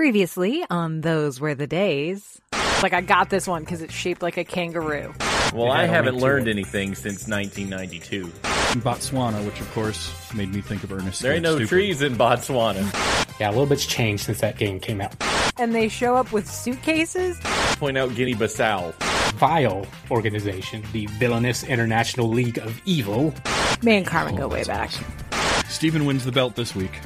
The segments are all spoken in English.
Previously on Those Were the Days. Like, I got this one because it's shaped like a kangaroo. Well, I haven't learned it. anything since 1992. in Botswana, which of course made me think of Ernest. There ain't no Stupid. trees in Botswana. Yeah, a little bit's changed since that game came out. And they show up with suitcases? Point out Guinea-Bissau. Vile organization, the Villainous International League of Evil. Me and Carmen go way back. Stephen wins the belt this week.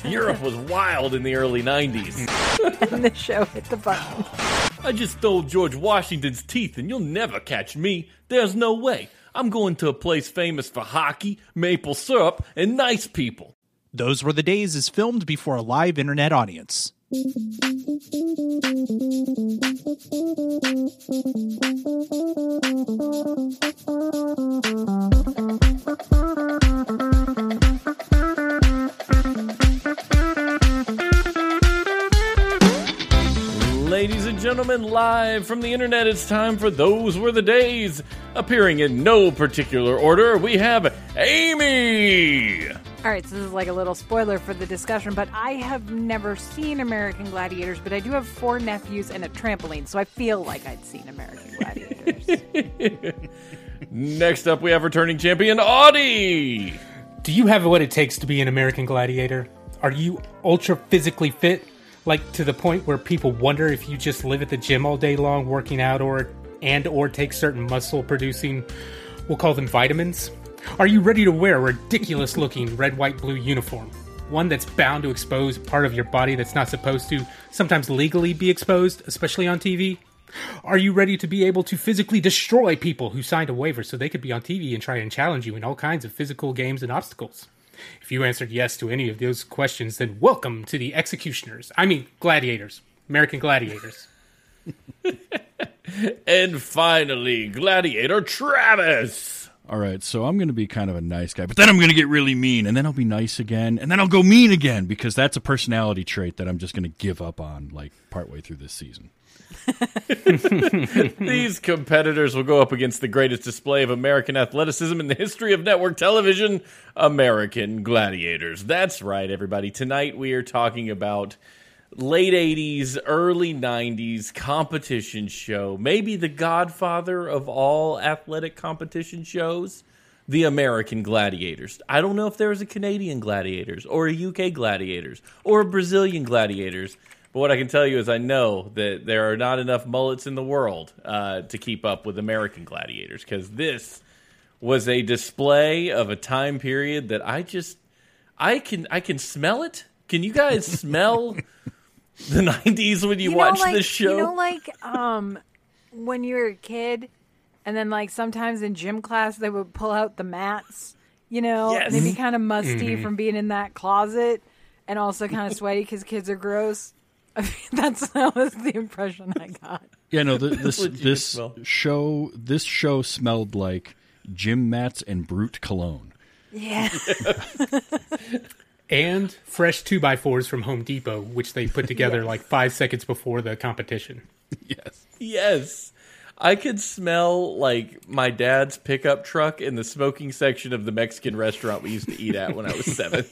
Europe was wild in the early 90s. And the show hit the button. I just stole George Washington's teeth, and you'll never catch me. There's no way. I'm going to a place famous for hockey, maple syrup, and nice people. Those Were the Days is filmed before a live internet audience. Ladies and gentlemen, live from the internet, it's time for Those Were the Days. Appearing in no particular order, we have Amy. All right, so this is like a little spoiler for the discussion, but I have never seen American Gladiators, but I do have four nephews and a trampoline, so I feel like I'd seen American Gladiators. Next up, we have returning champion Audie. Do you have what it takes to be an American gladiator? Are you ultra physically fit? Like to the point where people wonder if you just live at the gym all day long working out or and or take certain muscle producing we'll call them vitamins? Are you ready to wear a ridiculous looking red white blue uniform? One that's bound to expose part of your body that's not supposed to sometimes legally be exposed, especially on TV? Are you ready to be able to physically destroy people who signed a waiver so they could be on TV and try and challenge you in all kinds of physical games and obstacles? If you answered yes to any of those questions, then welcome to the executioners. I mean, gladiators. American gladiators. And finally, Gladiator Travis. All right, so I'm going to be kind of a nice guy, but then I'm going to get really mean, and then I'll be nice again, and then I'll go mean again because that's a personality trait that I'm just going to give up on like partway through this season. These competitors will go up against the greatest display of American athleticism in the history of network television American Gladiators. That's right, everybody. Tonight we are talking about late 80s, early 90s competition show, maybe the godfather of all athletic competition shows. The American Gladiators. I don't know if there was a Canadian Gladiators or a UK Gladiators or a Brazilian Gladiators, but what I can tell you is I know that there are not enough mullets in the world uh, to keep up with American Gladiators because this was a display of a time period that I just I can I can smell it. Can you guys smell the '90s when you, know, watch like, this show? You know, like um, when you were a kid, and then like sometimes in gym class they would pull out the mats, you know, and they'd be kind of musty from being in that closet, and also kind of sweaty because kids are gross. I mean, that's that was the impression I got. Yeah, no, th this this smell. show this show smelled like gym mats and brute cologne. Yeah, And fresh 2x4s from Home Depot, which they put together like five seconds before the competition. Yes. Yes. I could smell like my dad's pickup truck in the smoking section of the Mexican restaurant we used to eat at when I was seven.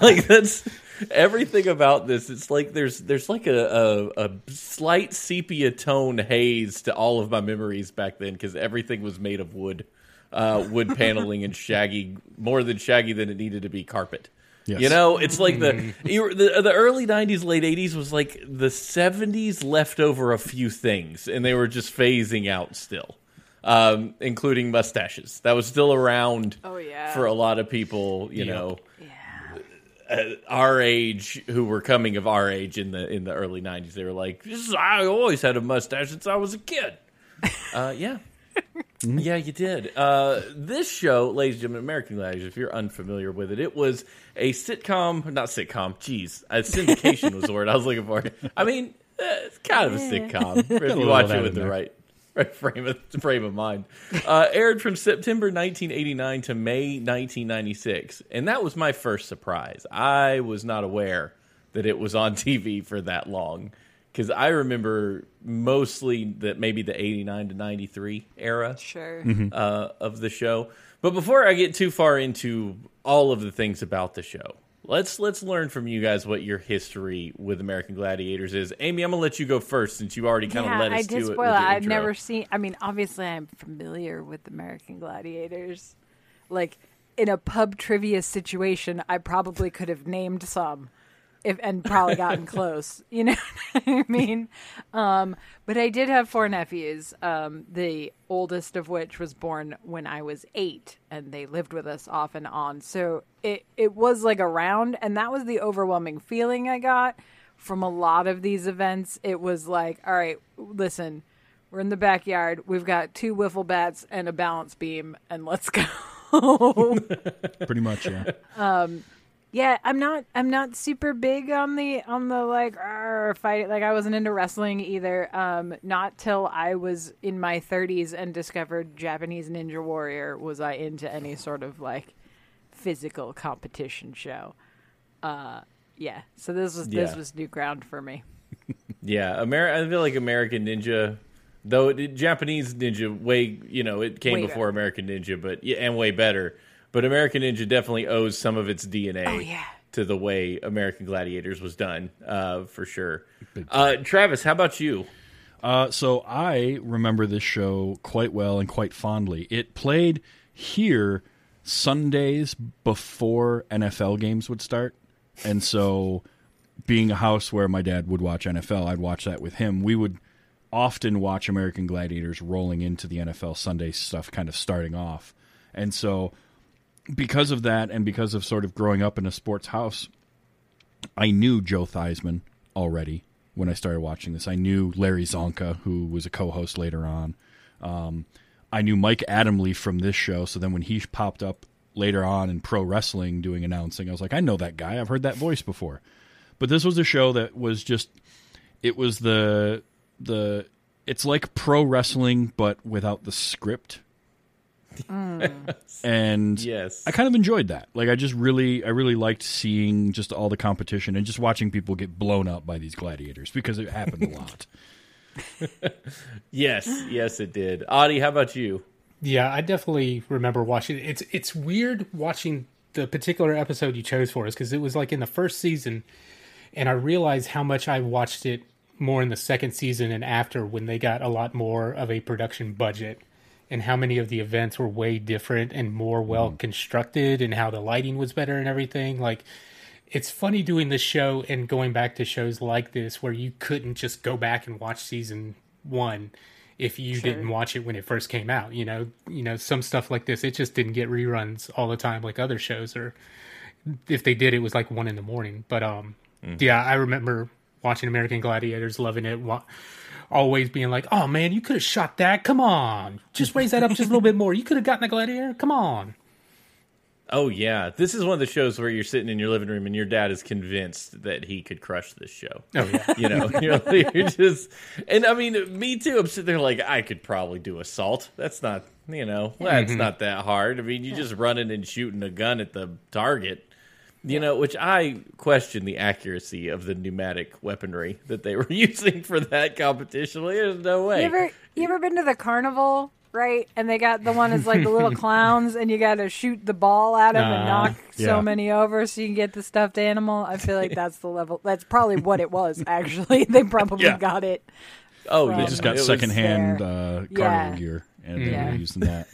like that's everything about this. It's like there's there's like a, a, a slight sepia tone haze to all of my memories back then because everything was made of wood, uh, wood paneling and shaggy, more than shaggy than it needed to be carpet. Yes. You know, it's like the, the the early '90s, late '80s was like the '70s left over a few things, and they were just phasing out still, um, including mustaches. That was still around. Oh, yeah. for a lot of people, you Yep. know, uh, our age who were coming of our age in the in the early '90s. They were like, this is, "I always had a mustache since I was a kid." Uh, yeah. Yeah, you did. Uh, this show, ladies and gentlemen, American Gladiators, if you're unfamiliar with it, it was a sitcom, not sitcom, jeez, a syndication was the word I was looking for. I mean, eh, it's kind of a sitcom if you watch it with the there. right frame of, frame of mind. Uh, aired from September 1989 to May 1996, and that was my first surprise. I was not aware that it was on TV for that long because I remember mostly that maybe the 89 to 93 era sure. uh, of the show. But before I get too far into all of the things about the show, let's let's learn from you guys what your history with American Gladiators is. Amy, I'm gonna let you go first since you already kind of yeah, led us I to did spoil it. I've intro. never seen. I mean, obviously, I'm familiar with American Gladiators. Like in a pub trivia situation, I probably could have named some, if and probably gotten close. You know what I mean? Um, but I did have four nephews. Um, the oldest of which was born when I was eight, and they lived with us off and on. So it it was like around, and that was the overwhelming feeling I got from a lot of these events. It was like, all right, listen, we're in the backyard. We've got two wiffle bats and a balance beam, and let's go. Pretty much, yeah. Yeah, I'm not. I'm not super big on the on the like fight. Like I wasn't into wrestling either. Um, not till I was in my 30s and discovered Japanese Ninja Warrior was I into any sort of like physical competition show. Uh, yeah. So this was this was new ground for me. Yeah, Amer- I feel like American Ninja, though it, Japanese Ninja way you know it came Way before better. American Ninja, but yeah, and way better. But American Ninja definitely owes some of its DNA Oh, yeah. to the way American Gladiators was done, uh, for sure. Uh, Travis, how about you? Uh, so I remember this show quite well and quite fondly. It played here Sundays before NFL games would start, and so being a house where my dad would watch NFL, I'd watch that with him. We would often watch American Gladiators rolling into the NFL Sunday stuff, kind of starting off, and so because of that, and because of sort of growing up in a sports house, I knew Joe Theismann already when I started watching this. I knew Larry Csonka, who was a co-host later on. Um, I knew Mike Adamle from this show. So then when he popped up later on in pro wrestling doing announcing, I was like, I know that guy. I've heard that voice before. But this was a show that was just it was the the it's like pro wrestling but without the script. Mm. and Yes. I kind of enjoyed that. Like I just really I really liked seeing just all the competition and just watching people get blown up by these gladiators because it happened a lot. Yes, yes, it did. Audie, how about you? Yeah, I definitely remember watching it. It's it's weird watching the particular episode you chose for us because it was like in the first season, and I realized how much I watched it more in the second season and after when they got a lot more of a production budget and how many of the events were way different and more well constructed and how the lighting was better and everything. Like it's funny doing this show and going back to shows like this where you couldn't just go back and watch season one if you didn't watch it when it first came out. You know, you know, some stuff like this, it just didn't get reruns all the time like other shows or if they did it was like one in the morning. But um yeah, I remember watching American Gladiators, loving it. Wa- Always being like, "Oh man, you could have shot that. Come on, just raise that up just a little bit more. You could have gotten the gladiator. Come on." Oh yeah, this is one of the shows where you're sitting in your living room and your dad is convinced that he could crush this show. Oh yeah, You know, you're, you're just, and I mean, me too. I'm sitting there like I could probably do assault. That's not, you know, that's mm-hmm. not that hard. I mean, you're just running and shooting a gun at the target. You know, which I question the accuracy of the pneumatic weaponry that they were using for that competition. Like, there's no way. You ever you ever been to the carnival, right? And they got the one is like the little clowns, and you got to shoot the ball at them and Uh, knock yeah. so many over so you can get the stuffed animal. I feel like that's the level. That's probably what it was. Actually, they probably Yeah. got it. oh, They Just got secondhand uh, carnival Yeah. gear and they were using that.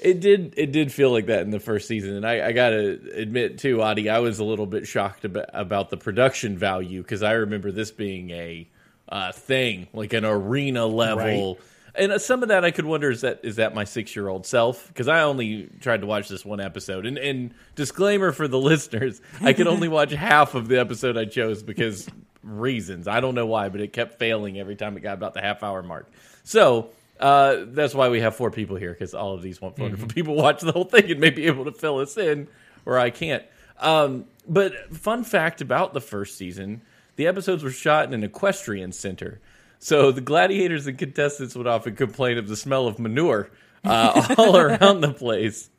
It did. It did feel like that in the first season, and I, I gotta admit too, Audie, I was a little bit shocked about, about the production value because I remember this being a uh, thing, like an arena level. And uh, some of that I could wonder is that is that my six year old self because I only tried to watch this one episode. And, and disclaimer for the listeners, I could only watch half of the episode I chose because reasons I don't know why, but it kept failing every time it got about the half hour mark. So uh, that's why we have four people here because all of these wonderful people watch the whole thing and may be able to fill us in where I can't. Um, but fun fact about the first season: the episodes were shot in an equestrian center. So the gladiators and contestants would often complain of the smell of manure uh, all around the place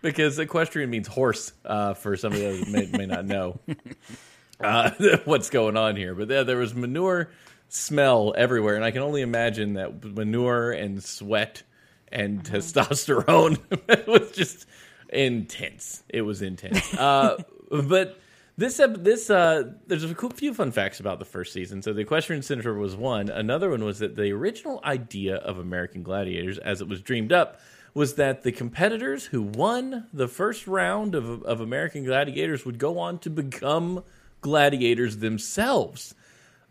because equestrian means horse uh, for some of those who may, may not know uh, what's going on here. But there, there was manure smell everywhere, and I can only imagine that manure and sweat and testosterone was just intense. It was intense. Uh, but This this uh, there's a cool few fun facts about the first season. So the Equestrian Center was one. Another one was that the original idea of American Gladiators, as it was dreamed up, was that the competitors who won the first round of of American Gladiators would go on to become gladiators themselves.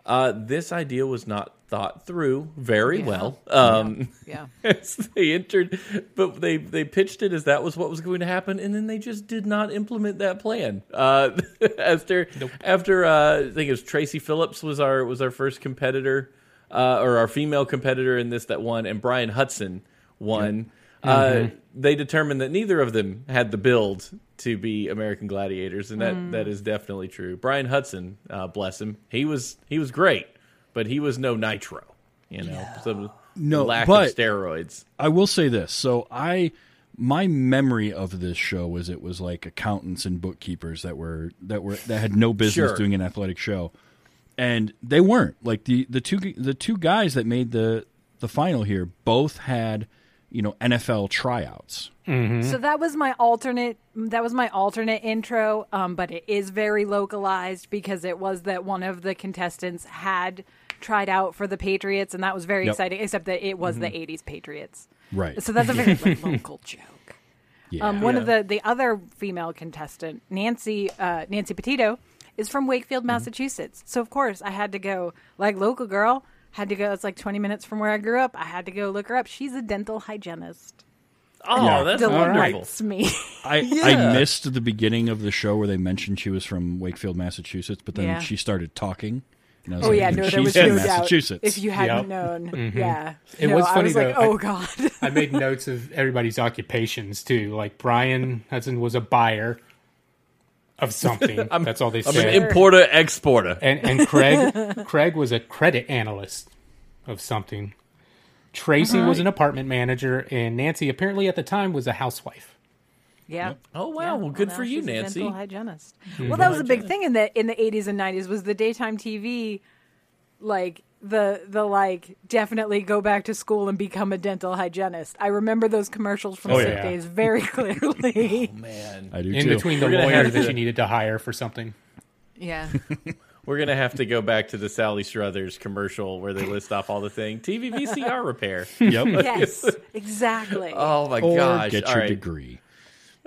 Uh, this idea was not thought through very Yeah. well. Um, Yeah. as they entered, but they they pitched it as that was what was going to happen, and then they just did not implement that plan. Uh, after after uh, I think it was Tracy Phillips was our was our first competitor, uh, or our female competitor in this that won, and Brian Hudson won. Uh, they determined that neither of them had the build to be American Gladiators, and that, that is definitely true. Brian Hudson, uh, bless him, he was he was great, but he was no Nitro. You know, some No, lack but- of steroids. I will say this. So I my memory of this show was it was like accountants and bookkeepers that were that were that had no business Sure. doing an athletic show. And they weren't. Like the the two the two guys that made the the final here both had, you know, NFL tryouts. So that was my alternate. That was my alternate intro, um, but it is very localized because it was that one of the contestants had tried out for the Patriots, and that was very Yep. exciting. Except that it was the '80s Patriots, Right. so that's a very like, local joke. Yeah. Um, one of the the other female contestant, Nancy uh, Nancy Petito, is from Wakefield, Massachusetts. So of course I had to go like local girl. Had to go. It's like 20 minutes from where I grew up. I had to go look her up. She's a dental hygienist. Oh, Yeah. that's wonderful. Me. I, Yeah. I missed the beginning of the show where they mentioned she was from Wakefield, Massachusetts, but then Yeah. she started talking. And I was Oh like, yeah, no, there was from no doubt. Massachusetts. If you hadn't Yep. known, mm-hmm. yeah, It no, was I funny, was like, though. I- oh god, I made notes of everybody's occupations too. Like Brian Hudson was a buyer of something. That's all they I'm said. an importer exporter. and and Craig Craig was a credit analyst of something. Tracy uh-huh. was an apartment manager, and Nancy apparently at the time was a housewife. yeah. Oh wow, Yeah, well, good now for you, she's a Nancy. Dental hygienist. Mm-hmm. Well, that was a big thing in the in the 80s and 90s was the daytime TV, like the the like definitely go back to school and become a dental hygienist. I remember those commercials from Oh, sick yeah. days very clearly. Oh man, I do In too. between the lawyer that to- you needed to hire for something. yeah. we're gonna have to go back to the Sally Struthers commercial where they list off all the things. TV VCR repair. Yep. Yes. Exactly. Oh my or gosh! get All your right. degree.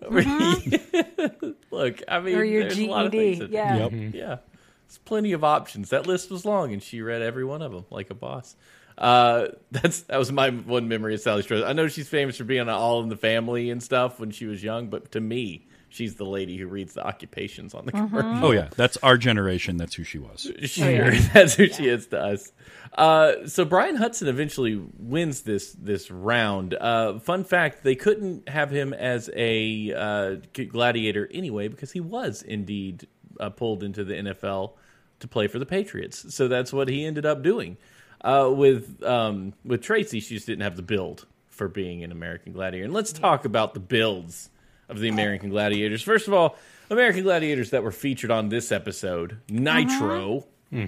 Mm-hmm. Look, I mean, Or your there's a lot of GED, things. yeah. Yep. Mm-hmm. yeah. There's plenty of options. That list was long, and she read every one of them like a boss. Uh, that's that was my one memory of Sally Struthers. I know she's famous for being on All in the Family and stuff when she was young, but to me, she's the lady who reads the occupations on the commercial. Oh yeah, that's our generation. That's who she was. Sure, that's who she is to us. Uh, so Brian Hudson eventually wins this this round. Uh, fun fact: they couldn't have him as a uh, gladiator anyway because he was indeed uh, pulled into the NFL to play for the Patriots. So that's what he ended up doing. Uh, with um, with Tracy, she just didn't have the build for being an American Gladiator. And let's talk about the builds of the American Gladiators. First of all, American Gladiators that were featured on this episode: Nitro,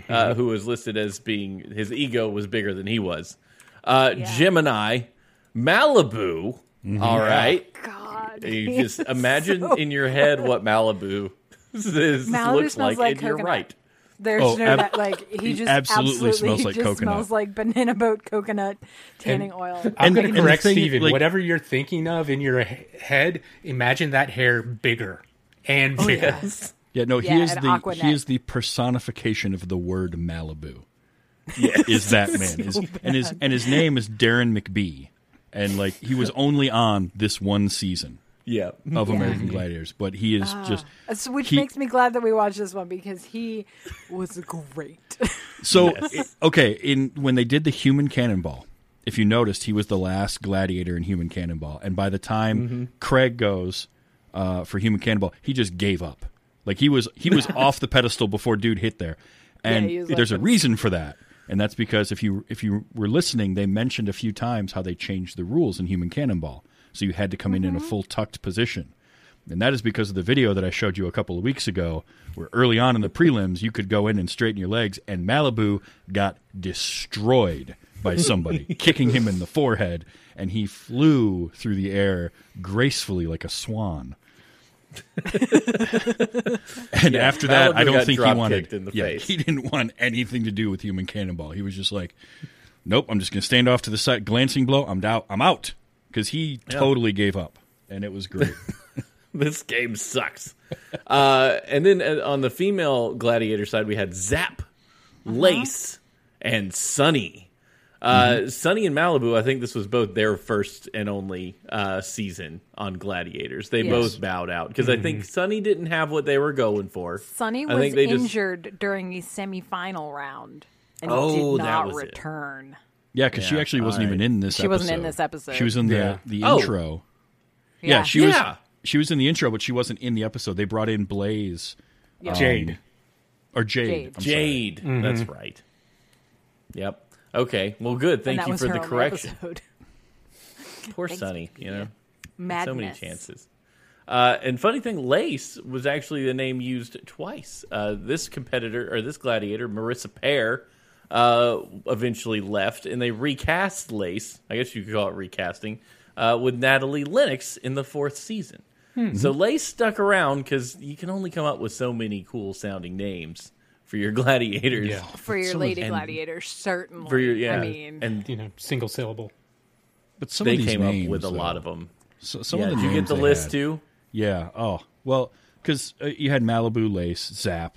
uh, who was listed as being his ego was bigger than he was. Uh, Gemini, Malibu. all right, God. you just imagine in your head what Malibu this Malibu looks smells like, like and you're coconut. right. There's Oh, no ab- that like he he just absolutely smells like just coconut. smells like banana boat coconut tanning oil. I'm And- going to the correct thing- Stephen. like- Whatever you're thinking of in your head, imagine that hair bigger and oh, bigger. Yeah, no, he Yeah, is the Aqua Net. he is the personification of the word Malibu. Is that man is and his and his name is Deron McBee, and like he was only on this one season Yeah, of American Gladiators, but he is just Uh, so- which he- makes me glad that we watched this one because he was great. So it- okay, in when they did the human cannonball, if you noticed, he was the last gladiator in human cannonball, and by the time Mm-hmm. Craig goes uh, for human cannonball, he just gave up. Like he was he was off the pedestal before dude hit there, and he was like- there's a reason for that, and that's because if you if you were listening, they mentioned a few times how they changed the rules in human cannonball, so you had to come in in a Mm-hmm. full tucked position. And that is because of the video that I showed you a couple of weeks ago, where early on in the prelims, you could go in and straighten your legs, and Malibu got destroyed by somebody, kicking him in the forehead, and he flew through the air gracefully like a swan. And Yeah, after that, Malibu I don't think he wanted. yeah, face. he didn't want anything to do with human cannonball. He was just like, "Nope, I'm just going to stand off to the side, glancing blow. I'm out. I'm out." Because he totally gave up, and it was great. this game sucks. uh, and then uh, on the female gladiator side, we had Zap, Lace, and Sunny. Uh, Sunny and Malibu, I think this was both their first and only uh, season on Gladiators. They Yes. both bowed out because I think Sunny didn't have what they were going for. Sunny I was think they just- injured during the semifinal round and Oh, did that not return. it. Return. yeah, because she actually wasn't all even in this. Episode. She wasn't in this episode. She was in the Yeah. the Oh. intro. Yeah, she was. She was in the intro, but she wasn't in the episode. They brought in Blaze Yeah. Jade. or Jade. Jade. I'm sorry. Jade. That's right. Yep. Okay. Well, good. and Thank that you was for her the only correction. episode. Poor Thanks. Sunny. You know. Madness. So many chances. Uh, and funny thing, Lace was actually the name used twice. Uh, this competitor or this gladiator, Marisa Pare, uh, eventually left, and they recast Lace. I guess you could call it recasting uh, with Natalie Lennox in the fourth season. So Lace stuck around because you can only come up with so many cool sounding names for your gladiators. Yeah. For your Some of- lady and- gladiator, certainly. For your yeah, I mean, and You know, single syllable. But some they of these came names, up with a though, lot of them. So, some yeah, of the did you get the list had- too? Yeah. Oh well, because uh, you had Malibu Lace, Zap,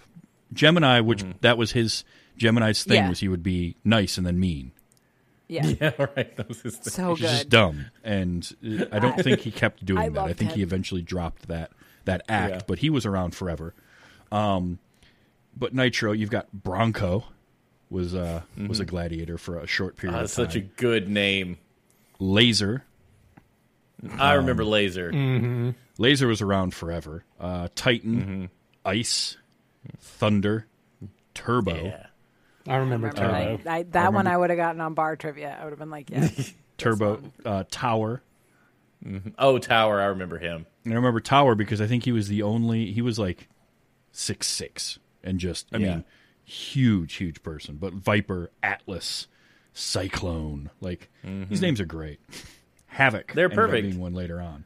Gemini, which Mm-hmm. that was his Gemini's thing Yeah. was he would be nice and then mean. yeah. Yeah, right. That was his thing. So He's just dumb, and uh, I don't think he kept doing I that. I loved think he eventually dropped that that act, Yeah. but he was around forever. Um, but Nitro, you've got Bronco, was uh was a gladiator for a short period Ah, of time. such a good name. Laser, I remember Laser. Laser was around forever. Uh, Titan, Mm-hmm. Ice, Thunder, Turbo. Yeah. I remember Remember, Turbo. I, I, that one I would have gotten on bar trivia. I would have been like, yeah. Turbo uh, Tower. Oh, Tower. I remember him. And I remember Tower because I think he was the only he was like six six and just I Yeah. mean huge huge person. But Viper, Atlas, Cyclone, like these names are great. Havoc, Mm-hmm. They're perfect. Being one later on.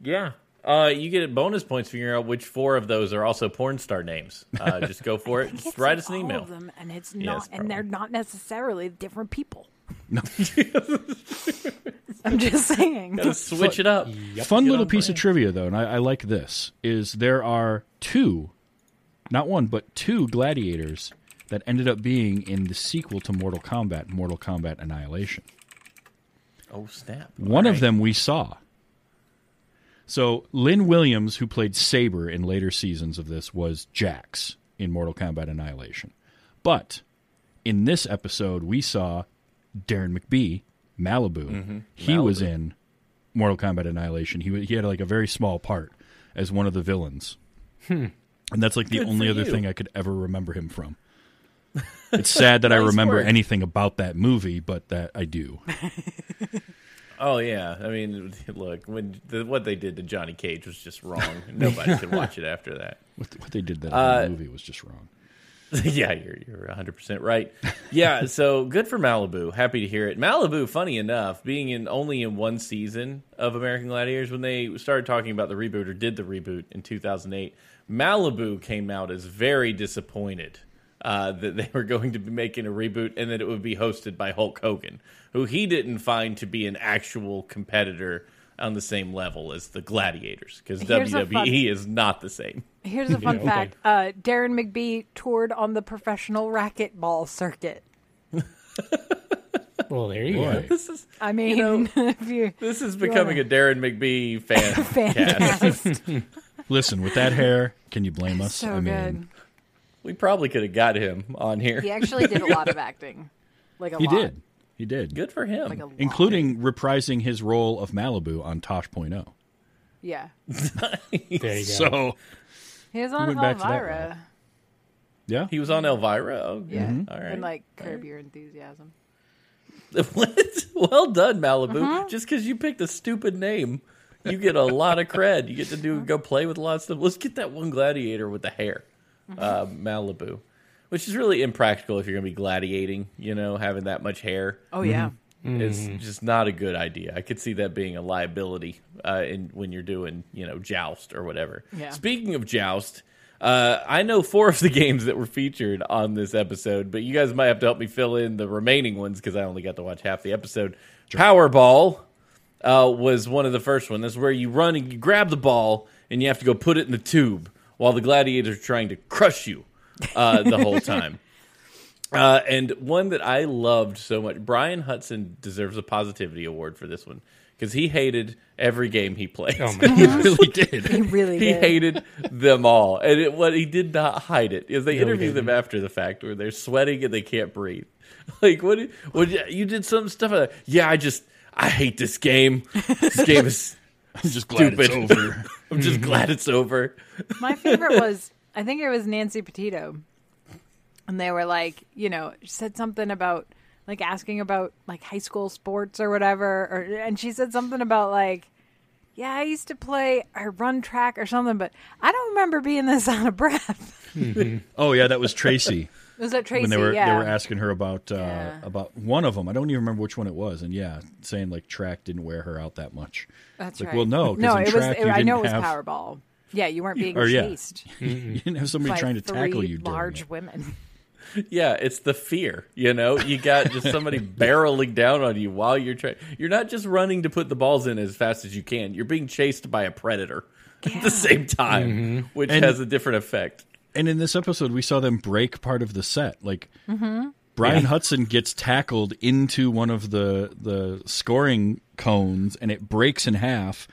Yeah. Uh, you get bonus points figuring out which four of those are also porn star names. Uh, just go for it. Just write like us an all email. of them, and it's Yes, not, and they're not necessarily different people. No. I'm just saying. Gotta switch it up. Fun little on piece of trivia though, and I, I like this is there are two, not one but two gladiators that ended up being in the sequel to Mortal Kombat, Mortal Kombat Annihilation. Oh snap! One All of right. them we saw. So Lynn Williams, who played Saber in later seasons of this, was Jax in Mortal Kombat Annihilation. But in this episode, we saw Deron McBee, Malibu. Mm-hmm. He was in Mortal Kombat Annihilation. He he had like a very small part as one of the villains, hmm. and that's like the Good only other you. thing I could ever remember him from. It's sad that I remember work. anything about that movie, but that I do. Oh yeah. I mean, look, when the, what they did to Johnny Cage was just wrong. Nobody could watch it after that. What, what they did that Uh, movie was just wrong. yeah, you're you're 100 percent right. Yeah, so good for Malibu. Happy to hear it. Malibu, funny enough, being in only in one season of American Gladiators, when they started talking about the reboot or did the reboot in 2008, Malibu came out as very disappointed uh, that they were going to be making a reboot and that it would be hosted by Hulk Hogan, who he didn't find to be an actual competitor on the same level as the Gladiators, because WWE fun- is not the same. Here's a fun okay. fact: uh, Deron McBee toured on the professional racquetball circuit. Well, there you Boy. go. This is I mean, know, you This is becoming a Deron McBee fan cast. fan Listen, with that hair, can you blame us? so I mean, good. We probably could have got him on here. He actually did a lot of acting, like a he lot. did. He did. Good for him. like a lot. Including reprising his role of Malibu on Tosh.0. yeah. There you go. So, He was on went back to that Elvira. yeah. he was on Elvira. Oh, Yeah, Mm-hmm. All right. and like Curb Your Enthusiasm. what? Well done, Malibu. Mm-hmm. Just because you picked a stupid name, you get a lot of cred. You get to do go play with a lot of stuff. Let's get that one gladiator with the hair, Mm-hmm. Uh, Malibu, which is really impractical if you're going to be gladiating. You know, having that much hair. Oh yeah, It's just not a good idea. I could see that being a liability uh, in when you're doing, you know, joust or whatever. Yeah. Speaking of joust, uh, I know four of the games that were featured on this episode, but you guys might have to help me fill in the remaining ones because I only got to watch half the episode. Powerball uh, was one of the first one. That's where you run and you grab the ball and you have to go put it in the tube while the gladiators are trying to crush you uh, the whole time. Uh, and one that I loved so much, Brian Hudson deserves a positivity award for this one because he hated every game he played. Oh my He really did. He really he did. hated them all, and it, what he did not hide it is they he interview them after the fact where they're sweating and they can't breathe. Like what? What you did some stuff? Like, yeah, I just I hate this game. This game is. I'm just glad Stupid. it's over. I'm just mm-hmm. glad it's over. My favorite was I think it was Nancy Petito, and they were like, you know, she said something about like asking about like high school sports or whatever, or and she said something about like, yeah, I used to play or run track or something, but I don't remember being this out of breath. Mm-hmm. Oh yeah, that was Tracy Was that Tracy? when they were yeah. they were asking her about uh, Yeah. about one of them. I don't even remember which one it was, and yeah, saying like track didn't wear her out that much. That's like, right. well, no, no, in it was. It, I know it was have- Powerball. Yeah, you weren't being Or, yeah. chased You didn't have somebody by trying to tackle you. large it. women. Yeah, it's the fear. You know, you got just somebody barreling down on you while you're trying. You're not just running to put the balls in as fast as you can. You're being chased by a predator at the same time, which And- has a different effect. And in this episode, we saw them break part of the set. Like Brian Hudson gets tackled into one of the the scoring cones, and it breaks in half.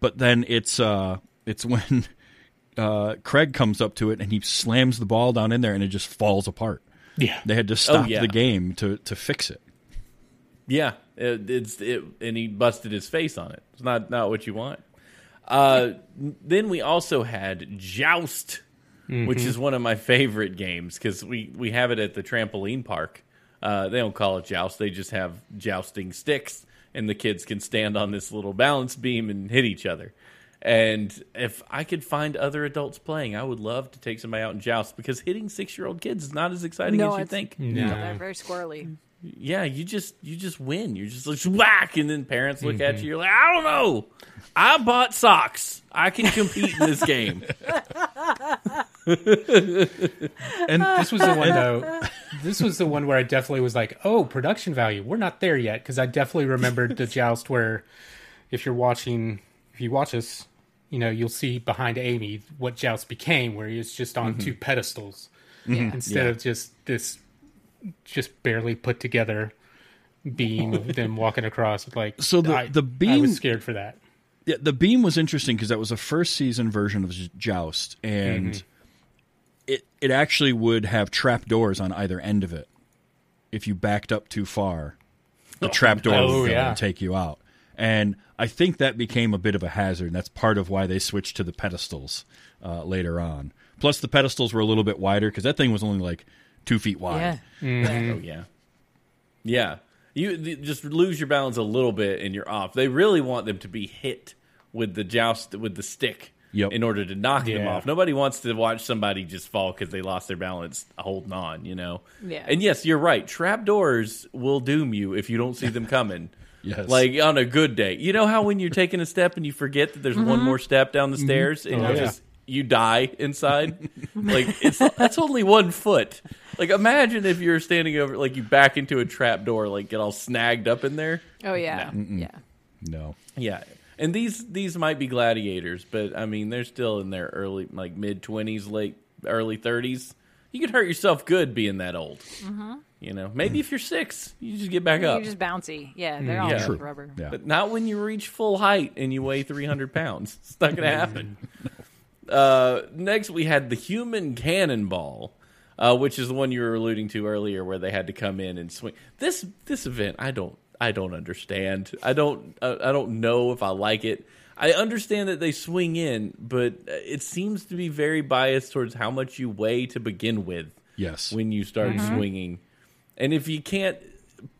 But then it's uh it's when uh, Craig comes up to it and he slams the ball down in there, and it just falls apart. Yeah. They had to stop yeah. the game to to fix it. Yeah, it, it's it, and he busted his face on it. It's not not what you want. Uh, then we also had Joust, which is one of my favorite games because we we have it at the trampoline park. Uh, they don't call it joust; they just have jousting sticks, and the kids can stand on this little balance beam and hit each other. And if I could find other adults playing, I would love to take somebody out and joust because hitting six year old kids is not as exciting no, as you it's, think No, No. they're very squirrely. yeah, you just you just win. You're just like whack, and then parents look at you. You're like, I don't know. I bought socks. I can compete in this game. And This was the one though. This was the one where I definitely was like, "Oh, production value. We're not there yet." Because I definitely remembered the joust where, if you're watching, if you watch us, you know, you'll see behind Amy what joust became, where he was just on two mm-hmm. pedestals mm-hmm. instead Yeah. of just this, just barely put together beam of them walking across. Like, So the- I, the I beam- was scared for that. Yeah, the beam was interesting because that was a first season version of Joust, and mm-hmm. It it actually would have trap doors on either end of it. If you backed up too far, the trap door Oh, would go yeah. take you out. And I think that became a bit of a hazard. And that's part of why they switched to the pedestals uh, later on. Plus, the pedestals were a little bit wider because that thing was only like two feet wide. Yeah. Oh yeah, yeah. You th- just lose your balance a little bit, and you're off. They really want them to be hit with the joust with the stick. Yep. In order to knock them off, nobody wants to watch somebody just fall because they lost their balance holding on. You know. Yeah. And yes, you're right. Trap doors will doom you if you don't see them coming. Yes. Like on a good day. You know how when you're taking a step and you forget that there's one mm-hmm. more step down the mm-hmm. stairs and Oh, you yeah. just you die inside? like it's that's only one foot. Like imagine if you're standing over like you back into a trap door, like get all snagged up in there. Oh yeah. Yeah. No. Yeah. And these these might be gladiators, but I mean they're still in their early like mid twenties, late early thirties. You could hurt yourself good being that old. You know, maybe if you're six, you just get back up. You're just bouncy. Yeah, they're all Yeah. True. rubber. Yeah. But not when you reach full height and you weigh 300 pounds. It's not going to happen. Uh, next, we had the human cannonball, uh, which is the one you were alluding to earlier, where they had to come in and swing. This this event, I don't I don't understand. I don't uh, I don't know if I like it. I understand that they swing in, but it seems to be very biased towards how much you weigh to begin with Yes. when you start swinging. And if you can't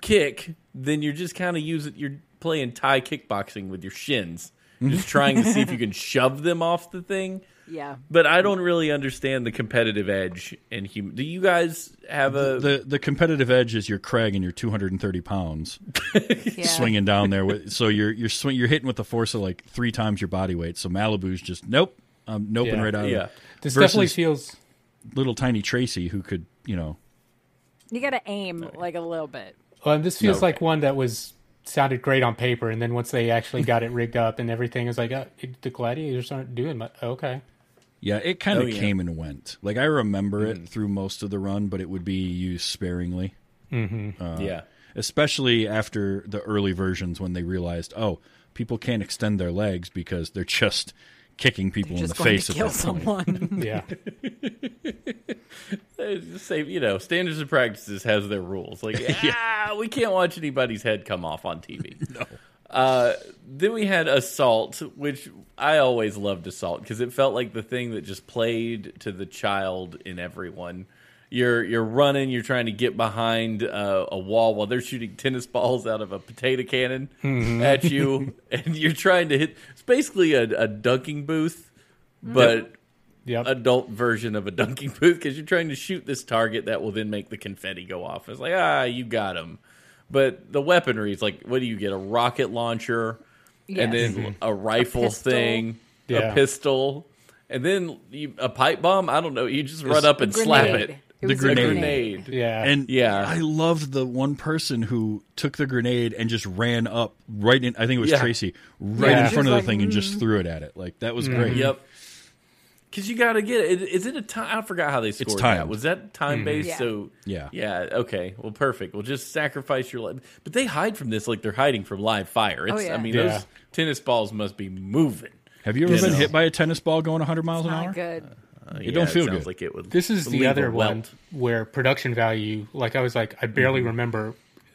kick, then you're just kind of using you're playing Thai kickboxing with your shins, just trying to see if you can shove them off the thing. Yeah. but I don't really understand the competitive edge in human. Do you guys have a? the the competitive edge is your Craig and you're 230 pounds yeah. swinging down there. With, so you're you're swing, you're hitting with the force of like three times your body weight. So Malibu's just nope, I'm noping Yeah. right out. Yeah. of it. This Versus definitely feels little tiny Tracy who could you know You got to aim like a little bit. well, this feels Okay. like one that was sounded great on paper, and then once they actually got it rigged up and everything, is like uh, it, the gladiators aren't doing much. Okay, Yeah, it kind of Oh, yeah. came and went. Like I remember it through most of the run, but it would be used sparingly, yeah. especially after the early versions when they realized, oh, people can't extend their legs because they're just kicking people in the going face to at kill that point. someone. yeah, Uh, Just say you know standards and practices has their rules. Like ah, we can't watch anybody's head come off on TV. no. Uh, then we had assault, which I always loved assault because it felt like the thing that just played to the child in everyone. You're you're running, you're trying to get behind uh, a wall while they're shooting tennis balls out of a potato cannon at you, and you're trying to hit. It's basically a, a dunking booth, but yep. adult version of a dunking booth because you're trying to shoot this target that will then make the confetti go off. It's like, ah, you got him. But the weaponry is like, what do you get? A rocket launcher, and Yes. then mm-hmm. a rifle pistol. thing, Yeah. a pistol, and then you, a pipe bomb. I don't know. You just run up and slap it. It The grenade. Grenade. yeah, And Yeah. I loved the one person who took the grenade and just ran up right in. I think it was Yeah. Tracy, right Yeah. in front Just of the like, thing and just mm. threw it at it. Like that was mm-hmm. great. Yep. Because you got to get it. Is it a time? I forgot how they scored that. timed. Was that time based? Yeah. So Yeah. yeah. Okay. Well, perfect. Well, just sacrifice your life. But they hide from this like they're hiding from live fire. It's, Oh, yeah. I mean, Yeah. those tennis balls must be moving. Have you ever You been know. hit by a tennis ball going 100 miles an hour? Good. Uh, It don't feel sounds good. Like it would. This is the other a one where production value, like I was like, I barely Mm-hmm. remember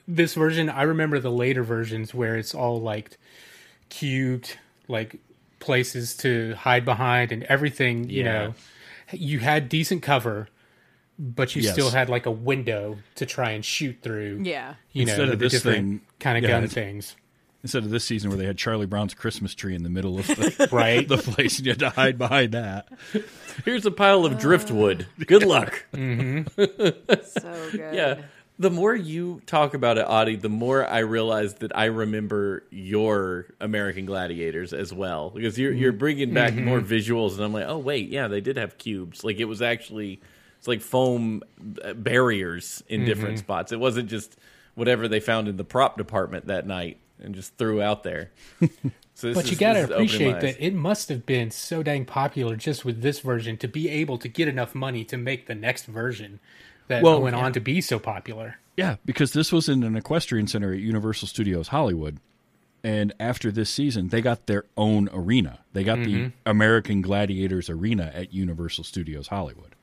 this version. I remember the later versions where it's all like cubed, like places to hide behind and everything. You Yeah. know, you had decent cover, but you Yes. still had like a window to try and shoot through. Yeah. You know, Instead of the this different thing- kind of yeah, gun things, Instead of this season where they had Charlie Brown's Christmas tree in the middle of the, right? the place and you had to hide behind that. Here's a pile of driftwood. Good luck. Mm-hmm. So good. Yeah. The more you talk about it, Audie, the more I realize that I remember your American Gladiators as well, because you're you're mm-hmm. bringing back mm-hmm. more visuals, and I'm like, oh wait, yeah, they did have cubes. Like it was actually it's like foam uh, barriers in different mm-hmm. spots. It wasn't just whatever they found in the prop department that night and just threw out there. So But is- you got to this is opening my appreciate that it must have been so dang popular just with this version to be able to get enough money to make the next version that Well, went yeah. on to be so popular. Yeah, because this was in an equestrian center at Universal Studios Hollywood. And after this season, they got their own arena. They got the American Gladiators Arena at Universal Studios Hollywood.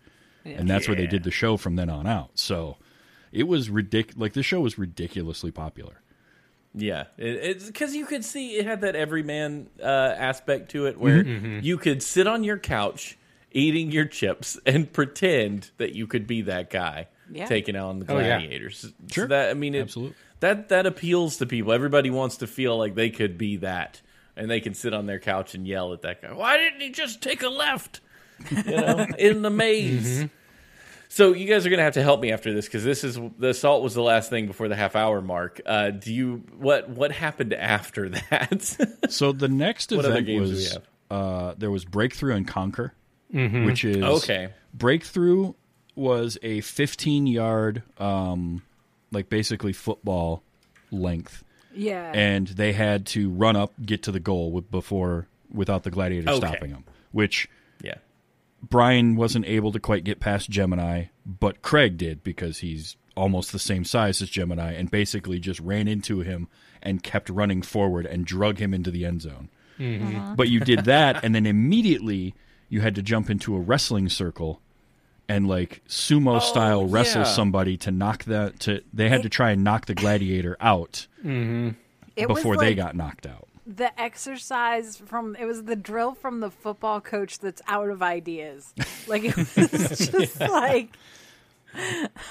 And that's where they did the show from then on out. So it was ridiculous. Like, the show was ridiculously popular. Yeah, it, it's because you could see it had that everyman uh, aspect to it, where Mm-hmm. you could sit on your couch eating your chips and pretend that you could be that guy Yeah. taking on the Oh, yeah. gladiators. So Sure. that I mean, it, Absolutely. That that appeals to people. Everybody wants to feel like they could be that, and they can sit on their couch and yell at that guy. Why didn't he just take a left? You know, in the maze. Mm-hmm. So you guys are going to have to help me after this because this is the assault was the last thing before the half hour mark. Uh, do you what what happened after that? So the next What other event games do we was have? uh, there was Breakthrough and Conquer, which is Okay. Breakthrough was a 15 yard, um, like basically football length, Yeah. and they had to run up, get to the goal with, before without the gladiator Okay. stopping them. Which yeah, Brian wasn't able to quite get past Gemini, but Craig did because he's almost the same size as Gemini and basically just ran into him and kept running forward and drug him into the end zone. But you did that, and then immediately you had to jump into a wrestling circle and like sumo style wrestle yeah. somebody to knock that to they had to try and knock the gladiator out it before was they got knocked out. the exercise from it was the drill from the football coach that's out of ideas. Like it was just like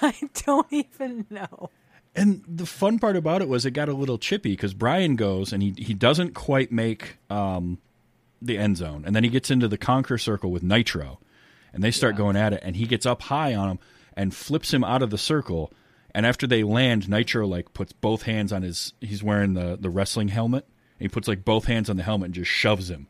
I don't even know. And the fun part about it was it got a little chippy because Brian goes and he he doesn't quite make um the end zone, and then he gets into the conquer circle with Nitro, and they start going at it, and he gets up high on him and flips him out of the circle. And after they land, Nitro like puts both hands on his. He's wearing the the wrestling helmet. And he puts like both hands on the helmet and just shoves him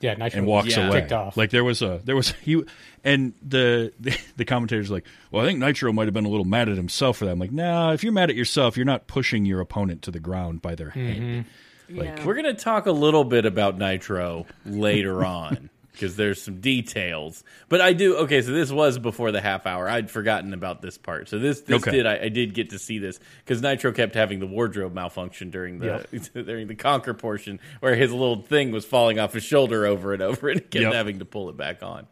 Yeah, Nitro and walks Yeah. away. kicked off. Like there was a there was he and the the, the commentators like, well, I think Nitro might have been a little mad at himself for that. I'm like, nah, if you're mad at yourself, you're not pushing your opponent to the ground by their mm-hmm. head. Yeah. We're going to talk a little bit about Nitro later on because there's some details. But I do okay. So this was before the half hour. I'd forgotten about this part. So this this Okay. did I, I did get to see this because Nitro kept having the wardrobe malfunction during the during the conquer portion where his little thing was falling off his shoulder over and over and kept Yep. having to pull it back on.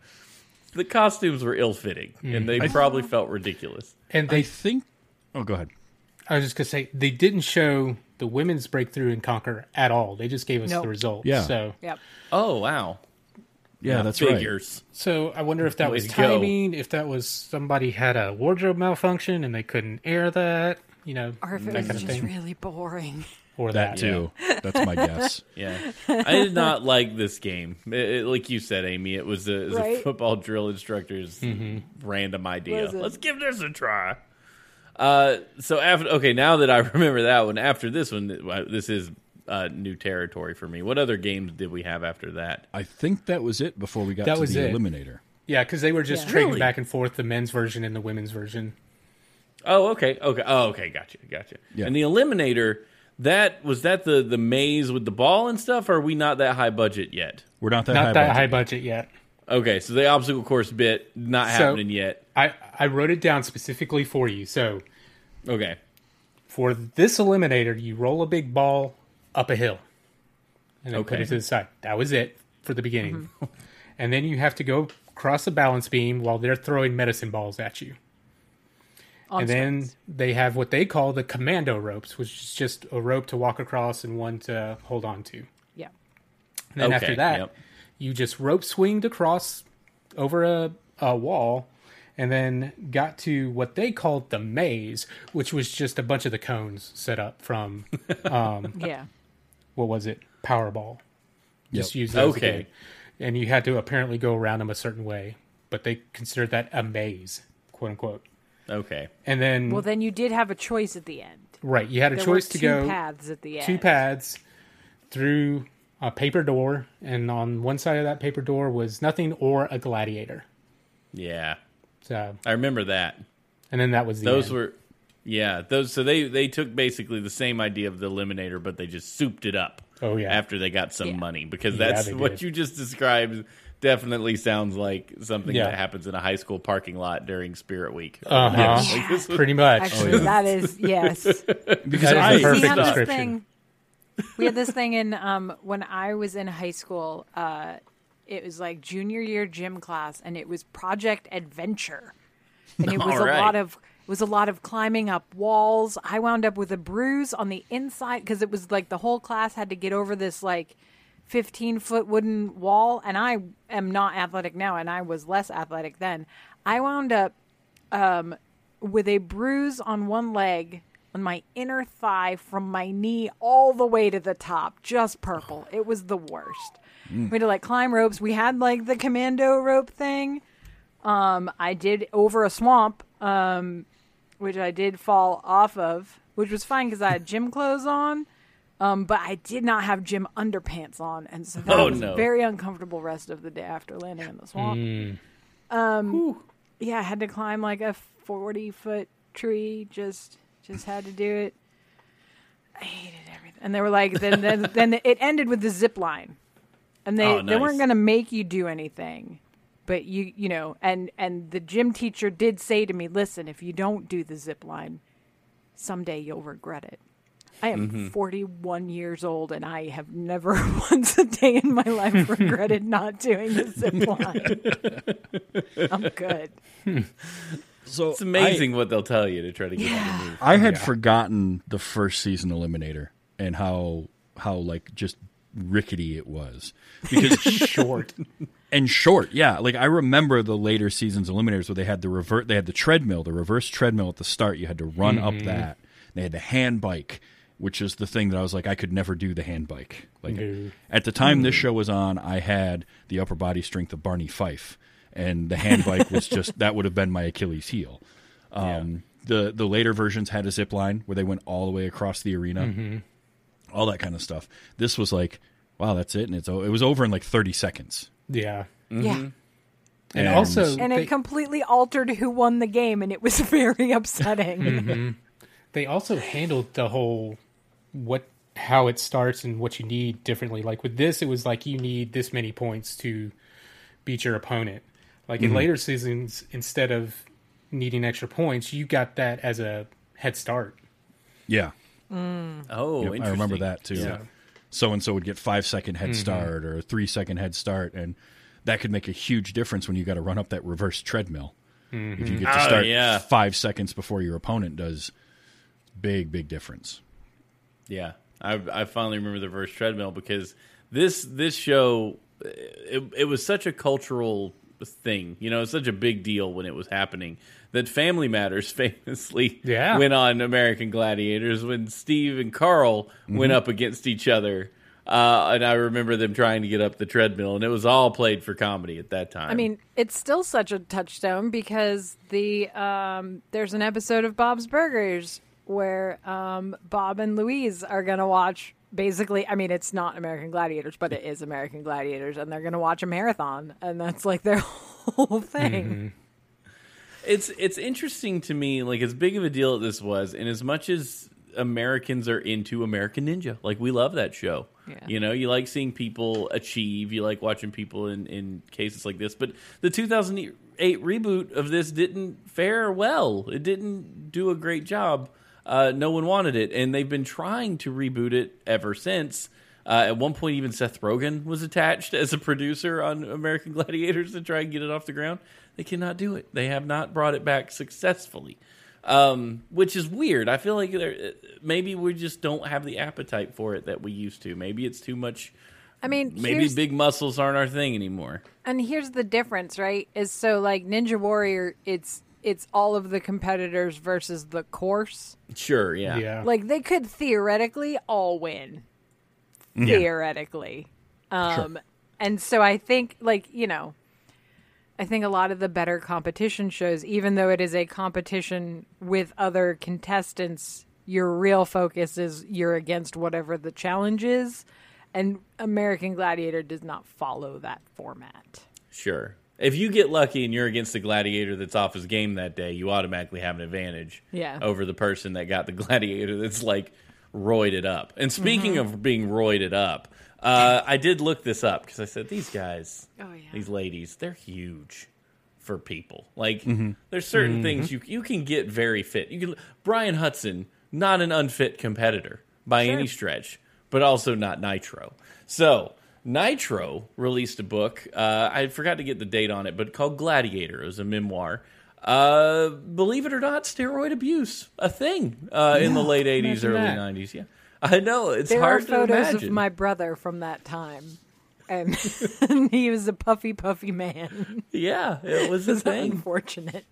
The costumes were ill fitting mm. and they probably felt ridiculous. and I they think. Oh, go ahead. I was just gonna say they didn't show the women's breakthrough in Conquer at all. They just gave us Nope. the result. Yeah. So Yep. Oh wow, Yeah, that's right. figures. so I wonder if that Way was to go. timing, if that was somebody had a wardrobe malfunction and they couldn't air that, you know, Or if it was just thing, really boring. or That that, too. That's my guess. Yeah, I did not like this game. It- it- like you said, Amy, it was a, it was a football drill instructor's mm-hmm. random idea. Let's give this a try. Uh, so after okay, now that I remember that one, after this one, this is uh, new territory for me. What other games did we have after that? I think that was it before we got That to was the it. Eliminator. yeah, because they were just Yeah. trading Really? back and forth the men's version and the women's version. Oh, okay, okay, oh, okay, gotcha, gotcha. Yeah. And the Eliminator, that was that the the maze with the ball and stuff. Or are we not that high budget yet? We're not that Not high. that budget. high budget yet. Okay, so the obstacle course bit not So- happening yet. I I wrote it down specifically for you. So Okay, for this eliminator, you roll a big ball up a hill, and then put it to the side. That was it for the beginning, mm-hmm. and then you have to go cross a balance beam while they're throwing medicine balls at you. On and then they have what they call the commando ropes, which is just a rope to walk across and one to hold on to. yeah. And then Okay, after that, yep. You just rope swinged across over a, a wall and then got to what they called the maze, which was just a bunch of the cones set up from, um, Yeah. what was it? Powerball. Just Yep. use those Okay. again. And you had to apparently go around them a certain way, but they considered that a maze, quote unquote. okay. And then, Well, then you did have a choice at the end. right, you had a There choice were to go paths at the end. two paths through a paper door, and on one side of that paper door was nothing or a gladiator. Yeah, So, I remember that. and then that was the Those end. were, yeah, those. So they they took basically the same idea of the eliminator, but they just souped it up. Oh, yeah. after they got some Yeah. money because Yeah, that's they what did. you just described. Definitely sounds like something Yeah. that happens in a high school parking lot during Spirit Week. Uh-huh. Yeah, like this was- pretty much. Actually, that is yes. because That is I the perfect we had this description. thing. We had this thing in um, when I was in high school. Uh, it was like junior year gym class, and it was Project Adventure, and it was right. a lot of it was a lot of climbing up walls. I wound up with a bruise on the inside because it was like the whole class had to get over this like. 15 foot wooden wall and I am not athletic now and I was less athletic then. I wound up with a bruise on one leg on my inner thigh from my knee all the way to the top, just purple. It was the worst. We had to like climb ropes. We had like the commando rope thing. Um, I did over a swamp, um, which I did fall off of, which was fine because I had gym clothes on. Um, but I did not have gym underpants on, and so that Oh, was no. very uncomfortable rest of the day after landing in the swamp. Um, yeah, I had to climb like a forty foot tree. Just just had to do it. I hated everything. And they were like, then then then it ended with the zip line, and they Oh, they weren't going to make you do anything, but you you know, and and the gym teacher did say to me, listen, if you don't do the zip line, someday you'll regret it. I am Mm-hmm. 41 years old and I have never once a day in my life regretted not doing the zip line. I'm good. So it's amazing what they'll tell you to try to get you to move. I had forgotten the first season Eliminator and how how like just rickety it was because short. and short. Yeah, like I remember the later seasons Eliminators where they had the revert, they had the treadmill, the reverse treadmill at the start. You had to run up mm-hmm. that. They had the hand bike, which is the thing that I was like, I could never do the hand bike. Like No. at the time this mm. show was on, I had the upper body strength of Barney Fife, and the hand bike was just that would have been my Achilles heel. Um, The the later versions had a zip line where they went all the way across the arena, mm-hmm. all that kind of stuff. This was like, wow, that's it, and it's it was over in like thirty seconds. Yeah. Yeah. Mm-hmm. And, also, And they, it completely altered who won the game, and it was very upsetting. Mm-hmm. they also handled the whole what how it starts and what you need differently. Like with this, it was like you need this many points to beat your opponent. Like in mm-hmm. later seasons, instead of needing extra points, you got that as a head start. Yeah, mm. Oh, Yep, I remember that too. Yeah. So and so would get five second head mm-hmm. start or a three second head start, and that could make a huge difference when you got to run up that reverse treadmill. If you mm-hmm. get to Oh, start yeah. five seconds before your opponent does, big big difference. Yeah, I I finally remember the reverse treadmill because this this show it, it was such a cultural thing. You know, it's such a big deal when it was happening that Family Matters famously Yeah. went on American Gladiators when Steve and Carl went up against each other. Uh, and I remember them trying to get up the treadmill, and it was all played for comedy at that time. I mean, it's still such a touchstone because the um, there's an episode of Bob's Burgers where um, Bob and Louise are going to watch. Basically, I mean, it's not American Gladiators, but it is American Gladiators, and they're going to watch a marathon, and that's like their whole thing. Mm-hmm. it's it's interesting to me like as big of a deal as this was and as much as americans are into american ninja like we love that show Yeah. you know you like seeing people achieve you like watching people in in cases like this but the 2008 reboot of this didn't fare well it didn't do a great job uh, no one wanted it and they've been trying to reboot it ever since uh, at one point, even Seth Rogen was attached as a producer on American Gladiators to try and get it off the ground. They cannot do it. They have not brought it back successfully, um, which is weird. I feel like maybe we just don't have the appetite for it that we used to. Maybe it's too much. I mean, Maybe big muscles aren't our thing anymore. And here's the difference, right? Is so like Ninja Warrior, it's it's all of the competitors versus the course. Sure, yeah, Yeah. Like they could theoretically all win. Theoretically. Um and so I think like, you know, I think a lot of the better competition shows, even though it is a competition with other contestants, your real focus is you're against whatever the challenge is. And American Gladiator does not follow that format. sure. If you get lucky and you're against the gladiator that's off his game that day, you automatically have an advantage. Yeah. over the person that got the gladiator that's like roided up. And speaking mm-hmm. of being roided up, uh, I did look this up because I said these guys, Oh, yeah. these ladies, they're huge for people. Like mm-hmm. there's certain mm-hmm. things you you can get very fit. You can Brian Hudson, not an unfit competitor by any stretch, but also not Nitro. So. Nitro released a book. Uh, I forgot to get the date on it, but called Gladiator. It was a memoir. Uh, believe it or not, steroid abuse a thing uh, in the late '80s, early that. '90s. Yeah, I know it's There are hard to photos imagine. of my brother from that time, and he was a puffy, puffy man. yeah, it was a thing. unfortunate.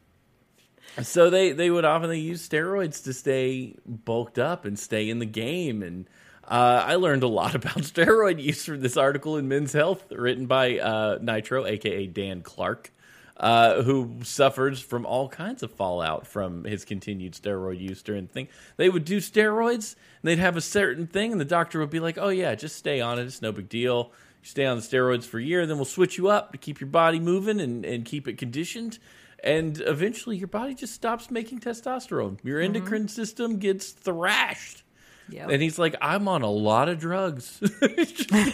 So they they would often use steroids to stay bulked up and stay in the game. And uh, I learned a lot about steroid use from this article in Men's Health, written by uh, Nitro, aka Dan Clark, uh, who suffers from all kinds of fallout from his continued steroid use during the thing. They would do steroids, and they'd have a certain thing, and the doctor would be like, "Oh yeah, just stay on it. It's no big deal." You stay on the steroids for a year, then we'll switch you up to keep your body moving and, and keep it conditioned and eventually your body just stops making testosterone. Your endocrine system gets thrashed. Yep. And he's like, I'm on a lot of drugs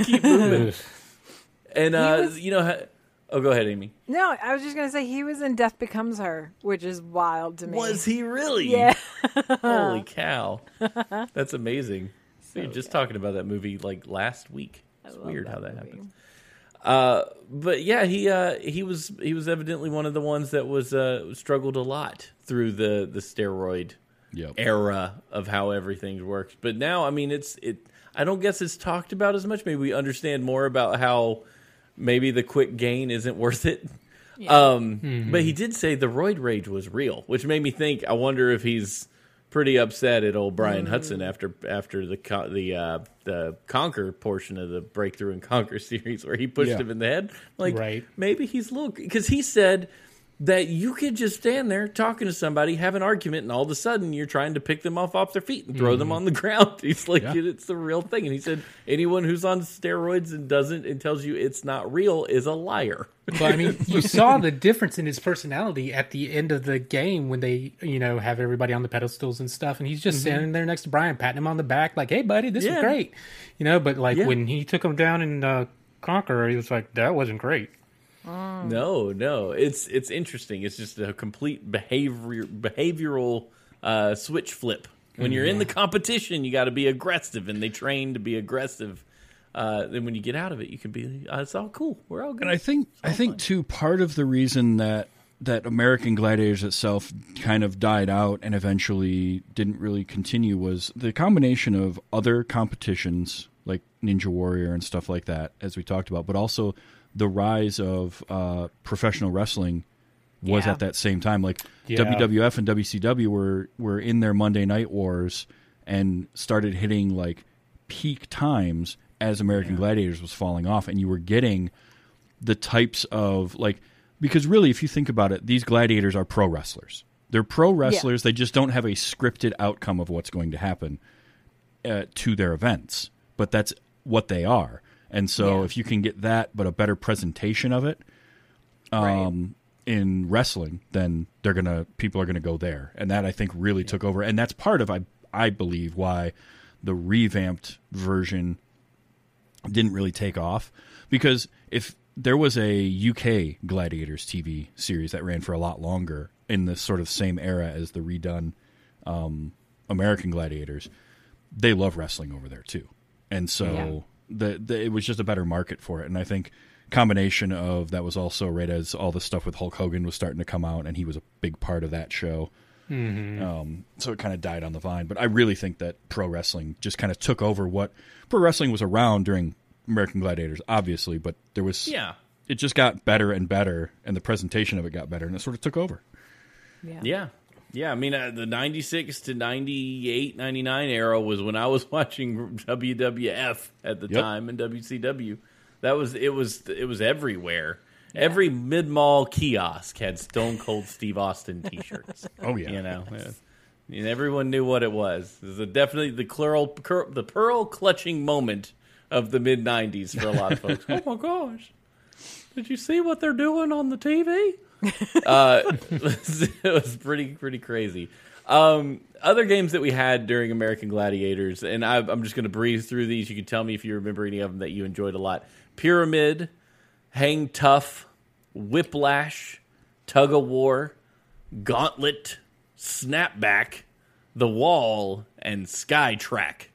keep moving. And uh, was- you know, oh, go ahead, Amy. No, I was just gonna say he was in Death Becomes Her, which is wild to me. Was he really? Yeah. Holy cow, that's amazing. we were just talking about that movie like last week. It's love weird that how that movie. happens. Uh, but yeah, he uh, he was he was evidently one of the ones that was uh, struggled a lot through the the steroid Yep. era of how everything works. But now, I mean, it's it. I don't guess it's talked about as much. Maybe we understand more about how maybe the quick gain isn't worth it. Um, But he did say the roid rage was real, which made me think. I wonder if he's pretty upset at old Brian Hudson after after the co- the uh, the Conquer portion of the Breakthrough and Conquer series where he pushed Yeah. him in the head. Like Right. maybe he's a little because he said that you could just stand there talking to somebody, have an argument, and all of a sudden you're trying to pick them off off their feet and throw them on the ground. He's like, Yeah. it's the real thing. And he said, anyone who's on steroids and doesn't and tells you it's not real is a liar. But I mean, you saw the difference in his personality at the end of the game when they, you know, have everybody on the pedestals and stuff, and he's just standing there next to Brian, patting him on the back, like, "Hey, buddy, this Yeah. is great," you know. But like Yeah. when he took him down in uh, Conqueror, he was like, "That wasn't great." No, no, it's it's interesting. It's just a complete behavior behavioral uh, switch flip. When you're in the competition, you got to be aggressive, and they train to be aggressive. Uh, then when you get out of it, you can be. Uh, it's all cool. We're all good. And I think I think too part of the reason that that American Gladiators itself kind of died out and eventually didn't really continue was the combination of other competitions like Ninja Warrior and stuff like that, as we talked about, but also the rise of uh, professional wrestling was Yeah. at that same time. Like Yeah. WWF and WCW were were in their Monday Night Wars and started hitting like peak times as American Gladiators was falling off, and you were getting the types of like because really, if you think about it, these gladiators are pro wrestlers. They're pro wrestlers. They just don't have a scripted outcome of what's going to happen uh, to their events, but that's what they are. And so, Yeah. if you can get that, but a better presentation of it, um, in wrestling, then they're gonna people are gonna go there, and that I think really took over, and that's part of I I believe why the revamped version didn't really take off. Because if there was a UK Gladiators TV series that ran for a lot longer in the sort of same era as the redone um, American Gladiators, they love wrestling over there too, and so the, the it was just a better market for it, and I think combination of that was also right as all the stuff with Hulk Hogan was starting to come out, and he was a big part of that show. Um, so it kind of died on the vine. But I really think that pro wrestling just kind of took over what pro wrestling was around during American Gladiators, obviously, but there was yeah, it just got better and better, and the presentation of it got better, and it sort of took over. Yeah. yeah, yeah. I mean, uh, the '96 to '98, '99 era was when I was watching WWF at the Yep. time and WCW. That was it. Was it was everywhere. Every mid mall kiosk had Stone Cold Steve Austin T-shirts. Oh yeah, you know, yeah. and everyone knew what it was. It was a definitely the pearl, cur, the pearl clutching moment of the mid '90s for a lot of folks. oh my gosh, did you see what they're doing on the TV? Uh, it was pretty pretty crazy. Um, other games that we had during American Gladiators, and I, I'm just going to breeze through these. You can tell me if you remember any of them that you enjoyed a lot. Pyramid, Hang Tough, Whiplash, Tug of War, Gauntlet, Snapback, The Wall, and Sky Skytrack.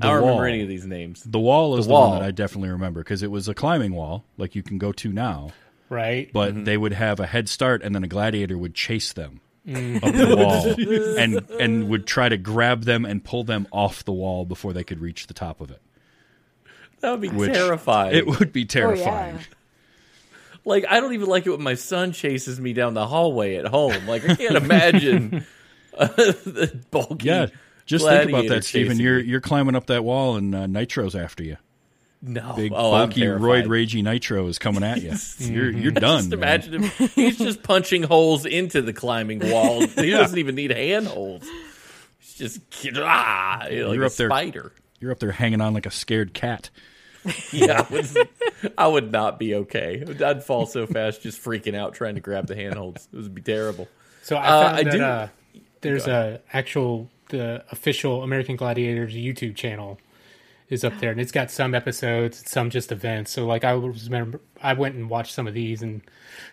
I don't remember any of these names. The wall is The the, one that I definitely remember because it was a climbing wall like you can go to now, Right? but they would have a head start, and then a gladiator would chase them up the wall, and and would try to grab them and pull them off the wall before they could reach the top of it. That would be Which- terrifying. It would be Oh, terrifying. yeah. like I don't even like it when my son chases me down the hallway at home. Like I can't imagine uh, the bulky. Yeah, just think about that, Stephen. You're you're climbing up that wall, and uh, Nitro's after you. No, Big oh, I'm bulky roid ragey Nitro is coming at you. You're you're done. Just man. imagine him. He's just punching holes into the climbing wall. He doesn't even need handholds. He's just ah, like You're a up there. spider. You're up there hanging on like a scared cat. Yeah, I would, I would not be okay. I'd fall so fast, just freaking out, trying to grab the handholds. It would be terrible. So I Uh, I that do- uh, there's a actual the official American Gladiators YouTube channel is up there, and it's got some episodes, some just events. So like I was remember, I went and watched some of these and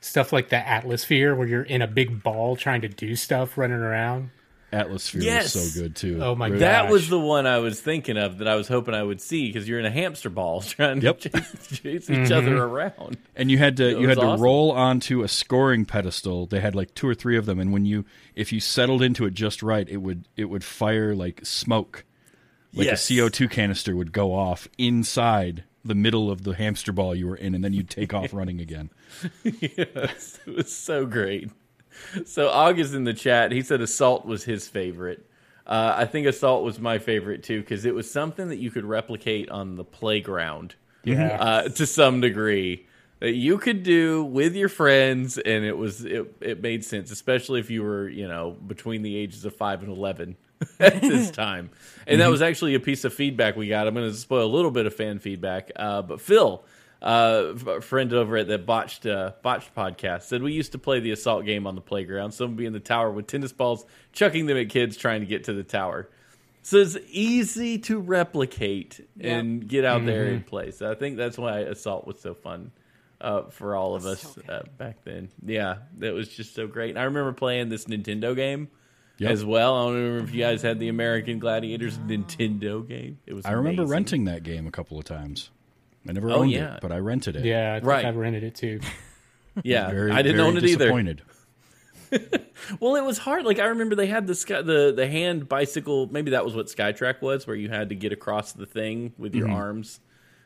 stuff like the Atlasphere, where you're in a big ball trying to do stuff, running around. Atlasphere Yes. is so good too. Oh, my God. That was the one I was thinking of that I was hoping I would see because you're in a hamster ball trying to Yep. chase, chase each mm-hmm. other around. And you had to you was had to roll onto a scoring pedestal. They had like two or three of them, and when you if you settled into it just right, it would it would fire like smoke, like Yes. a CO two canister would go off inside the middle of the hamster ball you were in, and then you'd take off running again. yes, it was so great. So August in the chat, he said Assault was his favorite. Uh, I think Assault was my favorite too because it was something that you could replicate on the playground Yeah. uh, to some degree that you could do with your friends, and it was it, it made sense, especially if you were you know between the ages of five and eleven at this time. And that was actually a piece of feedback we got. I'm going to spoil a little bit of fan feedback, uh, but Phil. Uh, a friend over at the botched uh, botched podcast said we used to play the assault game on the playground. Someone be in the tower with tennis balls, chucking them at kids trying to get to the tower. So it's easy to replicate and get out there and play. So I think that's why Assault was so fun uh, for all of us uh, back then. Yeah, that was just so great. And I remember playing this Nintendo game Yep. as well. I don't remember if you guys had the American Gladiators Nintendo game. It was. I remember amazing. renting that game a couple of times. I never Oh, owned yeah. it, but I rented it. yeah, I think Right. I rented it too. Yeah, Very, I didn't very own it either. disappointed. Well, it was hard. Like I remember they had the sky, the the hand bicycle. Maybe that was what Skytrack was, where you had to get across the thing with your mm-hmm. arms.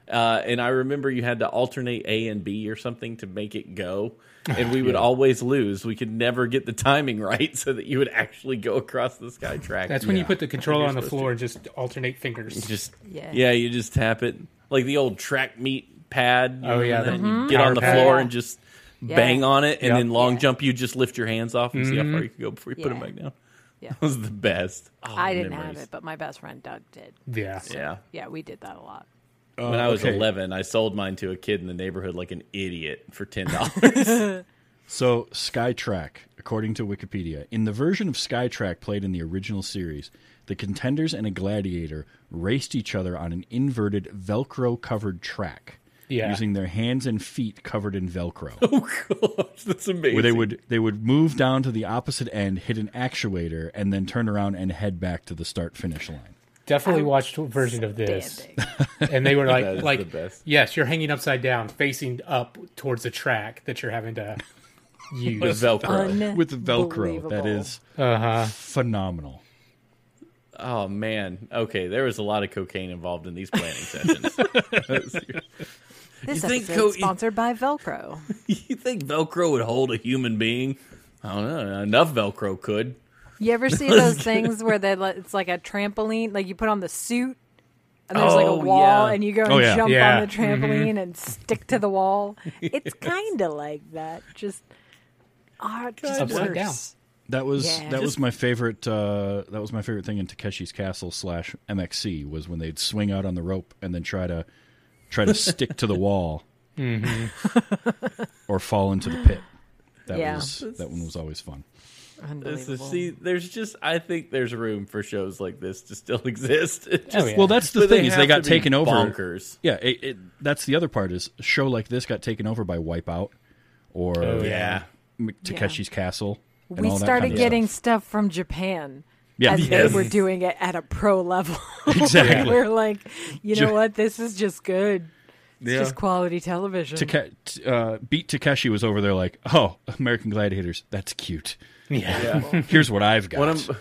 Uh, and I remember you had to alternate A and B or something to make it go. And we would always lose. We could never get the timing right, so that you would actually go across the sky track. That's when you put the controller on the supposed floor and just alternate fingers. just Yeah. yeah. you just tap it like the old track meet pad. you Oh, know, yeah, that the you get power on the pad. floor and just Yeah. bang on it, and Yep. then long Yeah. jump. You just lift your hands off and see how Mm-hmm. far you can go before you put them back down. Yeah. That was the best. Oh, I didn't memories. have it, but my best friend Doug did. Yeah. Yeah. Yeah, we did that a lot. Uh, when I was okay. 11, I sold mine to a kid in the neighborhood like an idiot for $10. So, Skytrack, according to Wikipedia, in the version of Skytrack played in the original series, the contenders and a gladiator raced each other on an inverted Velcro covered track. Yeah. Using their hands and feet covered in Velcro. oh, gosh, that's amazing. where they would they would move down to the opposite end, hit an actuator, and then turn around and head back to the start finish line. Definitely watched a version of this, and they were like, like, best. yes, you're hanging upside down, facing up towards the track that you're having to use With use. Velcro. With Velcro. that is Uh huh. phenomenal. Oh, man. Okay, there was a lot of cocaine involved in these planning sessions. This You think episode co- sponsored by Velcro. you think Velcro would hold a human being? I don't know. Enough Velcro could. You ever see those things where they let- it's like a trampoline, like you put on the suit and there's like a Oh, wall yeah. and you go and Oh, yeah. jump Yeah. on the trampoline and stick to the wall. It's kind of like that, just uh, just Upside worse. down. That was Yeah. that was my favorite. Uh, that was my favorite thing in Takeshi's Castle slash MXC was when they'd swing out on the rope and then try to try to stick to the wall or fall into the pit. That Yeah. was that one was always fun. This is, see, there's just, I think there's room for shows like this to still exist. It Oh, yeah. Well, that's the but thing is they got taken over. Bonkers. Yeah, it, it, that's the other part is a show like this got taken over by Wipeout or Oh, Yeah. M- Takeshi's Castle. and we all that started kind of getting stuff. stuff from Japan. Yeah. as Yes. they were doing it at a pro level. Exactly. we're like, you know what? This is just good. It's Yeah. just quality television. Take- uh, Beat Takeshi was over there like, oh, American Gladiators, that's cute. Yeah. Yeah. Here's what I've got. One of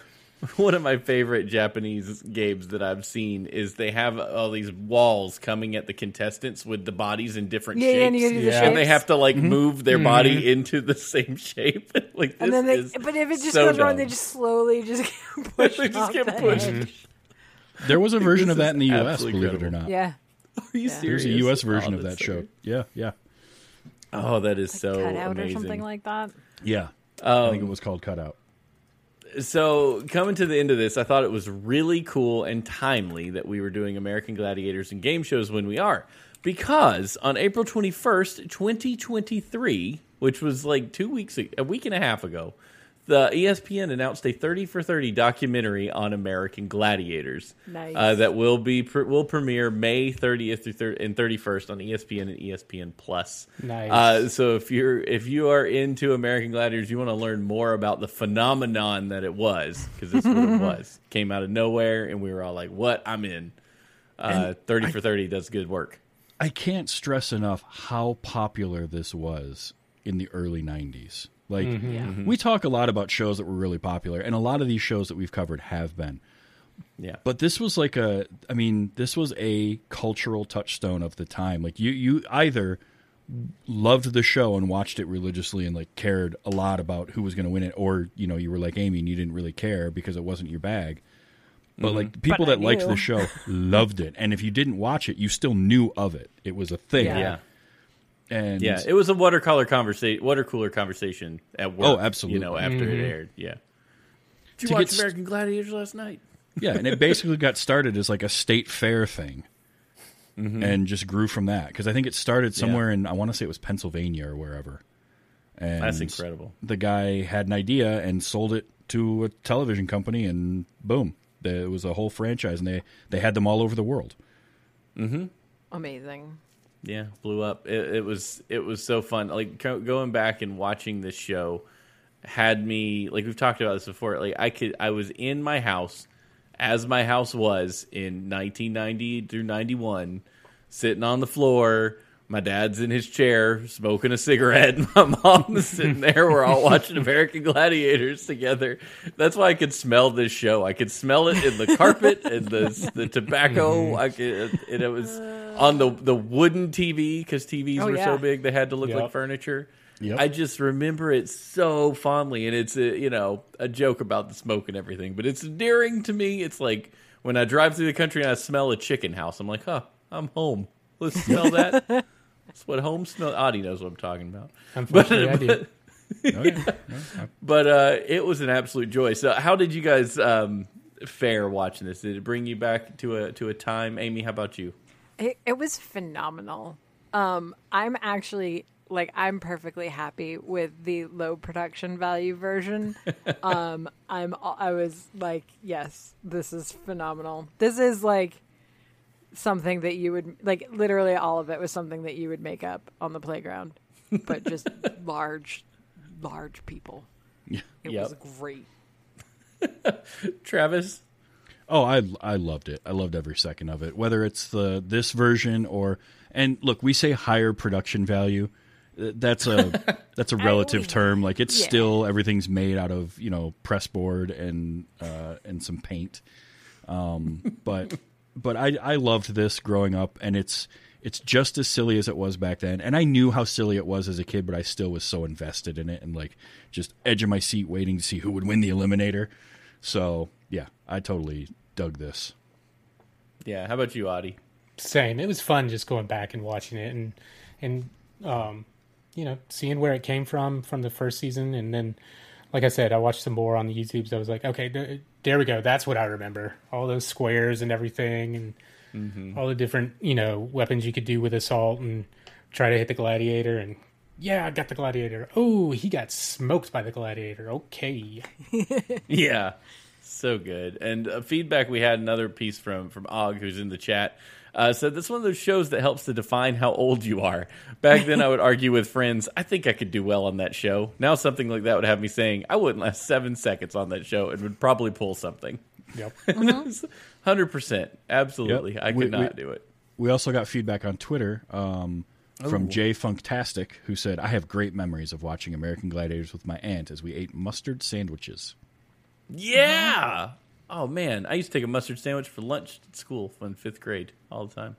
one of my favorite Japanese games that I've seen is they have all these walls coming at the contestants with the bodies in different Yeah, yeah, shapes, and you gotta do the and they have to like mm-hmm. move their body mm-hmm. into the same shape. like this and then they, is but if it just so goes wrong, they just slowly just get pushed They just off get the pushed. edge. Mm-hmm. there was a version of that in the U.S., absolutely believe it or not. Yeah, Are you Yeah. serious? There's a U.S. version Oh, of that so show. good. Yeah, yeah, Oh, that is so cut out amazing. or something like that. yeah. I think Um, it was called Cutout. So, coming to the end of this, I thought it was really cool and timely that we were doing American Gladiators and game shows when we are. Because on April 21st, 2023, which was like two weeks, a week and a half ago, the ESPN announced a 30 for 30 documentary on American Gladiators. Nice. Uh, that will be will premiere May 30th through thir- and 31st on ESPN and ESPN Plus. Nice. Uh, so if you're if you are into American Gladiators, you want to learn more about the phenomenon that it was because that's what it was. Came out of nowhere, and we were all like, "What? I'm in." Uh, Thirty for thirty does good work. I can't stress enough how popular this was in the early 90s. Like, mm-hmm, mm-hmm. we talk a lot about shows that were really popular, and a lot of these shows that we've covered have been. Yeah, But this was like a, I mean, this was a cultural touchstone of the time. Like, you, you either loved the show and watched it religiously and like cared a lot about who was going to win it, or, you know, you were like Amy and you didn't really care because it wasn't your bag. But mm-hmm. like people But that liked the show loved it, and if you didn't watch it, you still knew of it. It was a thing. Yeah. Yeah. And Yeah, it was a watercolor conversation, water cooler conversation at work. Oh, absolutely. You know, after it aired. Yeah. Did you watch get st- American Gladiators last night? yeah, and it basically got started as like a state fair thing, Mm-hmm. and just grew from that. Because I think it started somewhere in I want to say it was Pennsylvania or wherever. And That's incredible. The guy had an idea and sold it to a television company, and boom, there was a whole franchise, and they they had them all over the world. Amazing. Yeah, blew up. It, it was it was so fun. Like go- going back and watching this show had me like we've talked about this before. Like I could I was in my house as my house was in 1990 through 91, sitting on the floor. My dad's in his chair smoking a cigarette. My mom's sitting there. We're all watching American Gladiators together. That's why I could smell this show. I could smell it in the carpet and the the tobacco. Mm-hmm. I could, and it was on the the wooden TV because TVs Oh, were yeah. so big they had to look Yep. like furniture. Yep. I just remember it so fondly, and it's a, you know a joke about the smoke and everything, but it's endearing to me. It's like when I drive through the country and I smell a chicken house, I'm like, huh, I'm home. Let's smell that. That's what home smell. Audie knows what I'm talking about. Unfortunately, I do. Oh, yeah. But uh, it was an absolute joy. So, how did you guys um, fare watching this? Did it bring you back to a to a time? Amy, how about you? It, it was phenomenal. Um, I'm actually like I'm perfectly happy with the low production value version. um, I'm I was like, yes, this is phenomenal. This is like something that you would like. Literally, all of it was something that you would make up on the playground, but just large, large people. It Yep. was great. Travis? Oh, I I loved it. I loved every second of it. Whether it's the this version or and look, we say higher production value. Uh, That's a that's a relative term. Like it's Yeah. still everything's made out of you know press board and uh, and some paint. Um, but but I I loved this growing up, and it's it's just as silly as it was back then. And I knew how silly it was as a kid, but I still was so invested in it and like just edge of my seat, waiting to see who would win the eliminator. So yeah, I totally dug this. Yeah. How about you, Audie? Same. It was fun just going back and watching it and and um, you know seeing where it came from from the first season, and then like I said, I watched some more on the YouTubes. I was like, okay, th- there we go. That's what I remember. All those squares and everything, and all the different you know weapons you could do with assault and try to hit the gladiator and. Yeah, I got the gladiator. Oh, he got smoked by the gladiator. Okay. Yeah, so good. And uh, feedback we had another piece from from Og, who's in the chat, uh, said that's one of those shows that helps to define how old you are. Back then, I would argue with friends, I think I could do well on that show. Now, something like that would have me saying I wouldn't last seven seconds on that show and would probably pull something. Yep. Hundred percent, absolutely, Yep. I could We- not we- do it. We also got feedback on Twitter um, from Jay Funktastic, who said, "I have great memories of watching American Gladiators with my aunt as we ate mustard sandwiches." Yeah. Oh man, I used to take a mustard sandwich for lunch at school in fifth grade all the time.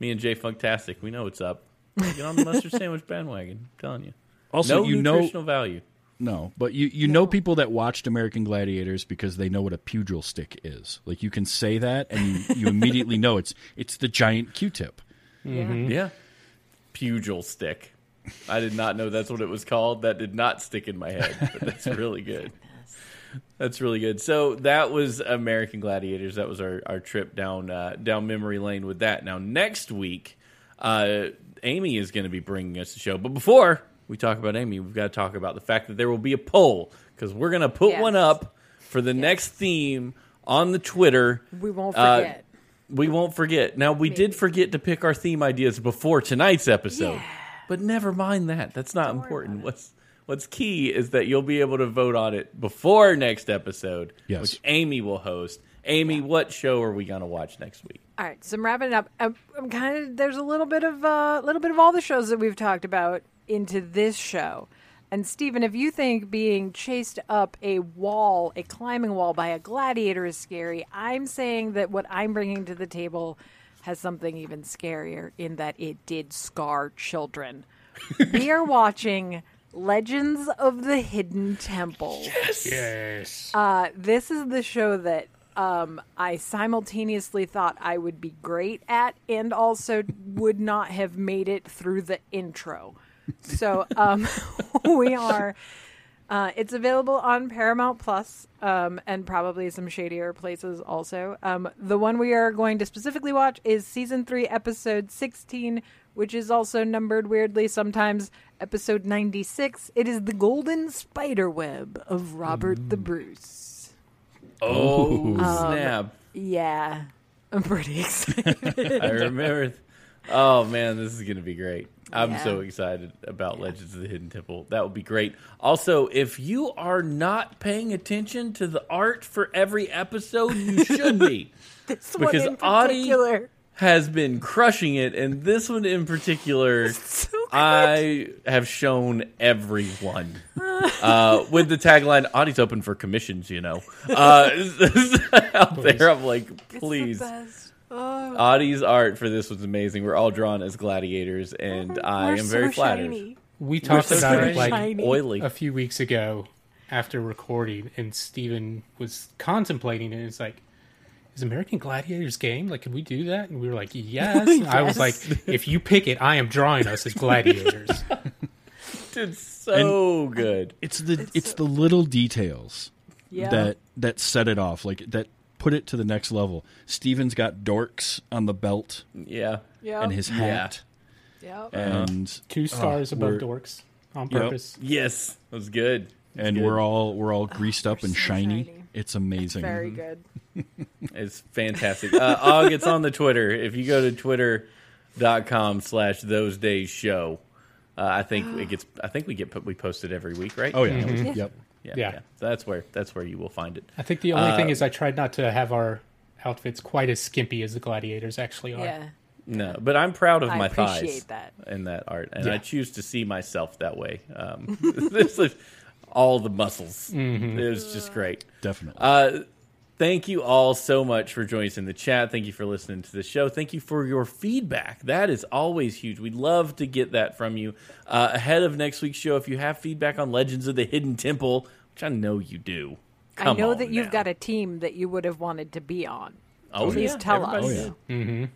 Me and Jay Funktastic, we know what's up. Get on the mustard sandwich bandwagon. I'm telling you. Also, no you know, nutritional value. no, but you you know people that watched American Gladiators because they know what a pugil stick is. Like you can say that, and you, you immediately know it's it's the giant Q-tip. Mm-hmm. Yeah. Pugil stick. I did not know that's what it was called. That did not stick in my head, but that's really good. That's really good. So that was American Gladiators. That was our, our trip down uh, down memory lane with that. Now next week, uh, Amy is going to be bringing us the show. But before we talk about Amy, we've got to talk about the fact that there will be a poll because we're going to put Yes. one up for the next theme on the Twitter. We won't Uh, forget. We won't forget. Now we did forget to pick our theme ideas before tonight's episode, Yeah. but never mind that. That's not worry important. What's What's key is that you'll be able to vote on it before next episode, Yes. which Amy will host. Amy, what show are we going to watch next week? All right, so I'm wrapping it up. I'm, I'm kind of there's a little bit of a uh, little bit of all the shows that we've talked about into this show. And Stephen, if you think being chased up a wall, a climbing wall by a gladiator is scary, I'm saying that what I'm bringing to the table has something even scarier in that it did scar children. we are watching Legends of the Hidden Temple. Yes. Uh, this is the show that um, I simultaneously thought I would be great at, and also would not have made it through the intro. So um, we are. Uh, it's available on Paramount Plus, um, and probably some shadier places also. Um, the one we are going to specifically watch is season three, episode sixteen, which is also numbered weirdly sometimes episode ninety six. It is the Golden Spider Web of Robert the Bruce. Oh, Um, snap. Yeah, I'm pretty excited. I remember. Oh man, this is gonna be great. I'm Yeah. so excited about Legends of the Hidden Temple. That would be great. Also, if you are not paying attention to the art for every episode, you should be. this Because one in Audie- particular. Has been crushing it, and this one in particular, So. I have shown everyone uh, with the tagline "Audie's open for commissions." You know, uh, out there, I'm like, please. best. Oh, Audie's art for this was amazing. We're all drawn as gladiators, and I we're am very flattered. shiny. We talked so about shiny. it like Shiny. Oily. a few weeks ago after recording, and Stephen was contemplating it. And it's like, is American Gladiators game? Like, can we do that? And we were like, yes. And I was like, if you pick it, I am drawing us as gladiators. It's so good. It's the It's it's, so- the little details Yeah. that that set it off, like that put it to the next level. Stephen's got dorks on the belt Yeah. yeah. and his hat, yeah. and Two uh, stars Oh, above dorks on Yep. purpose. Yes, that was good. That's and good. we're all we're all greased oh, up and so shiny. shiny. It's amazing. Very good. It's fantastic. Uh, Og, it's on the Twitter. If you go to twitter.com slash those days show, uh, I think it gets. I think we get put. We post it every week, right? Oh yeah, Mm-hmm. yep. yeah, Yeah. So that's where that's where you will find it. I think the only thing Uh, is I tried not to have our outfits quite as skimpy as the gladiators actually are. Yeah. No, but I'm proud of I my thighs that. in that art, and Yeah. I choose to see myself that way. Um, this is all the muscles. It was just great. definitely. Uh, thank you all so much for joining us in the chat. Thank you for listening to the show. Thank you for your feedback. That is always huge. We'd love to get that from you uh, ahead of next week's show. If you have feedback on Legends of the Hidden Temple, which I know you do, I know on that you've now. got a team that you would have wanted to be on. Oh, Please yeah, tell everybody us. oh did.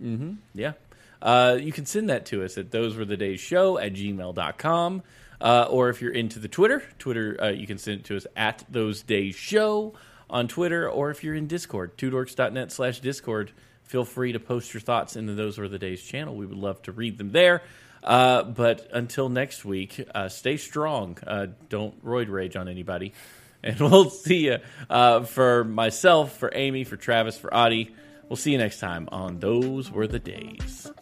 yeah. Yeah. Uh, you can send that to us at those were the days show at gmail.com. Uh, or if you're into the Twitter, Twitter, uh, you can send it to us at those days show on Twitter. Or if you're in Discord, twodorks.net slash Discord, feel free to post your thoughts in the Those Were the Days channel. We would love to read them there. Uh, but until next week, uh, stay strong. Uh, don't roid rage on anybody. And we'll see you uh, for myself, for Amy, for Travis, for Audie. We'll see you next time on Those Were the Days.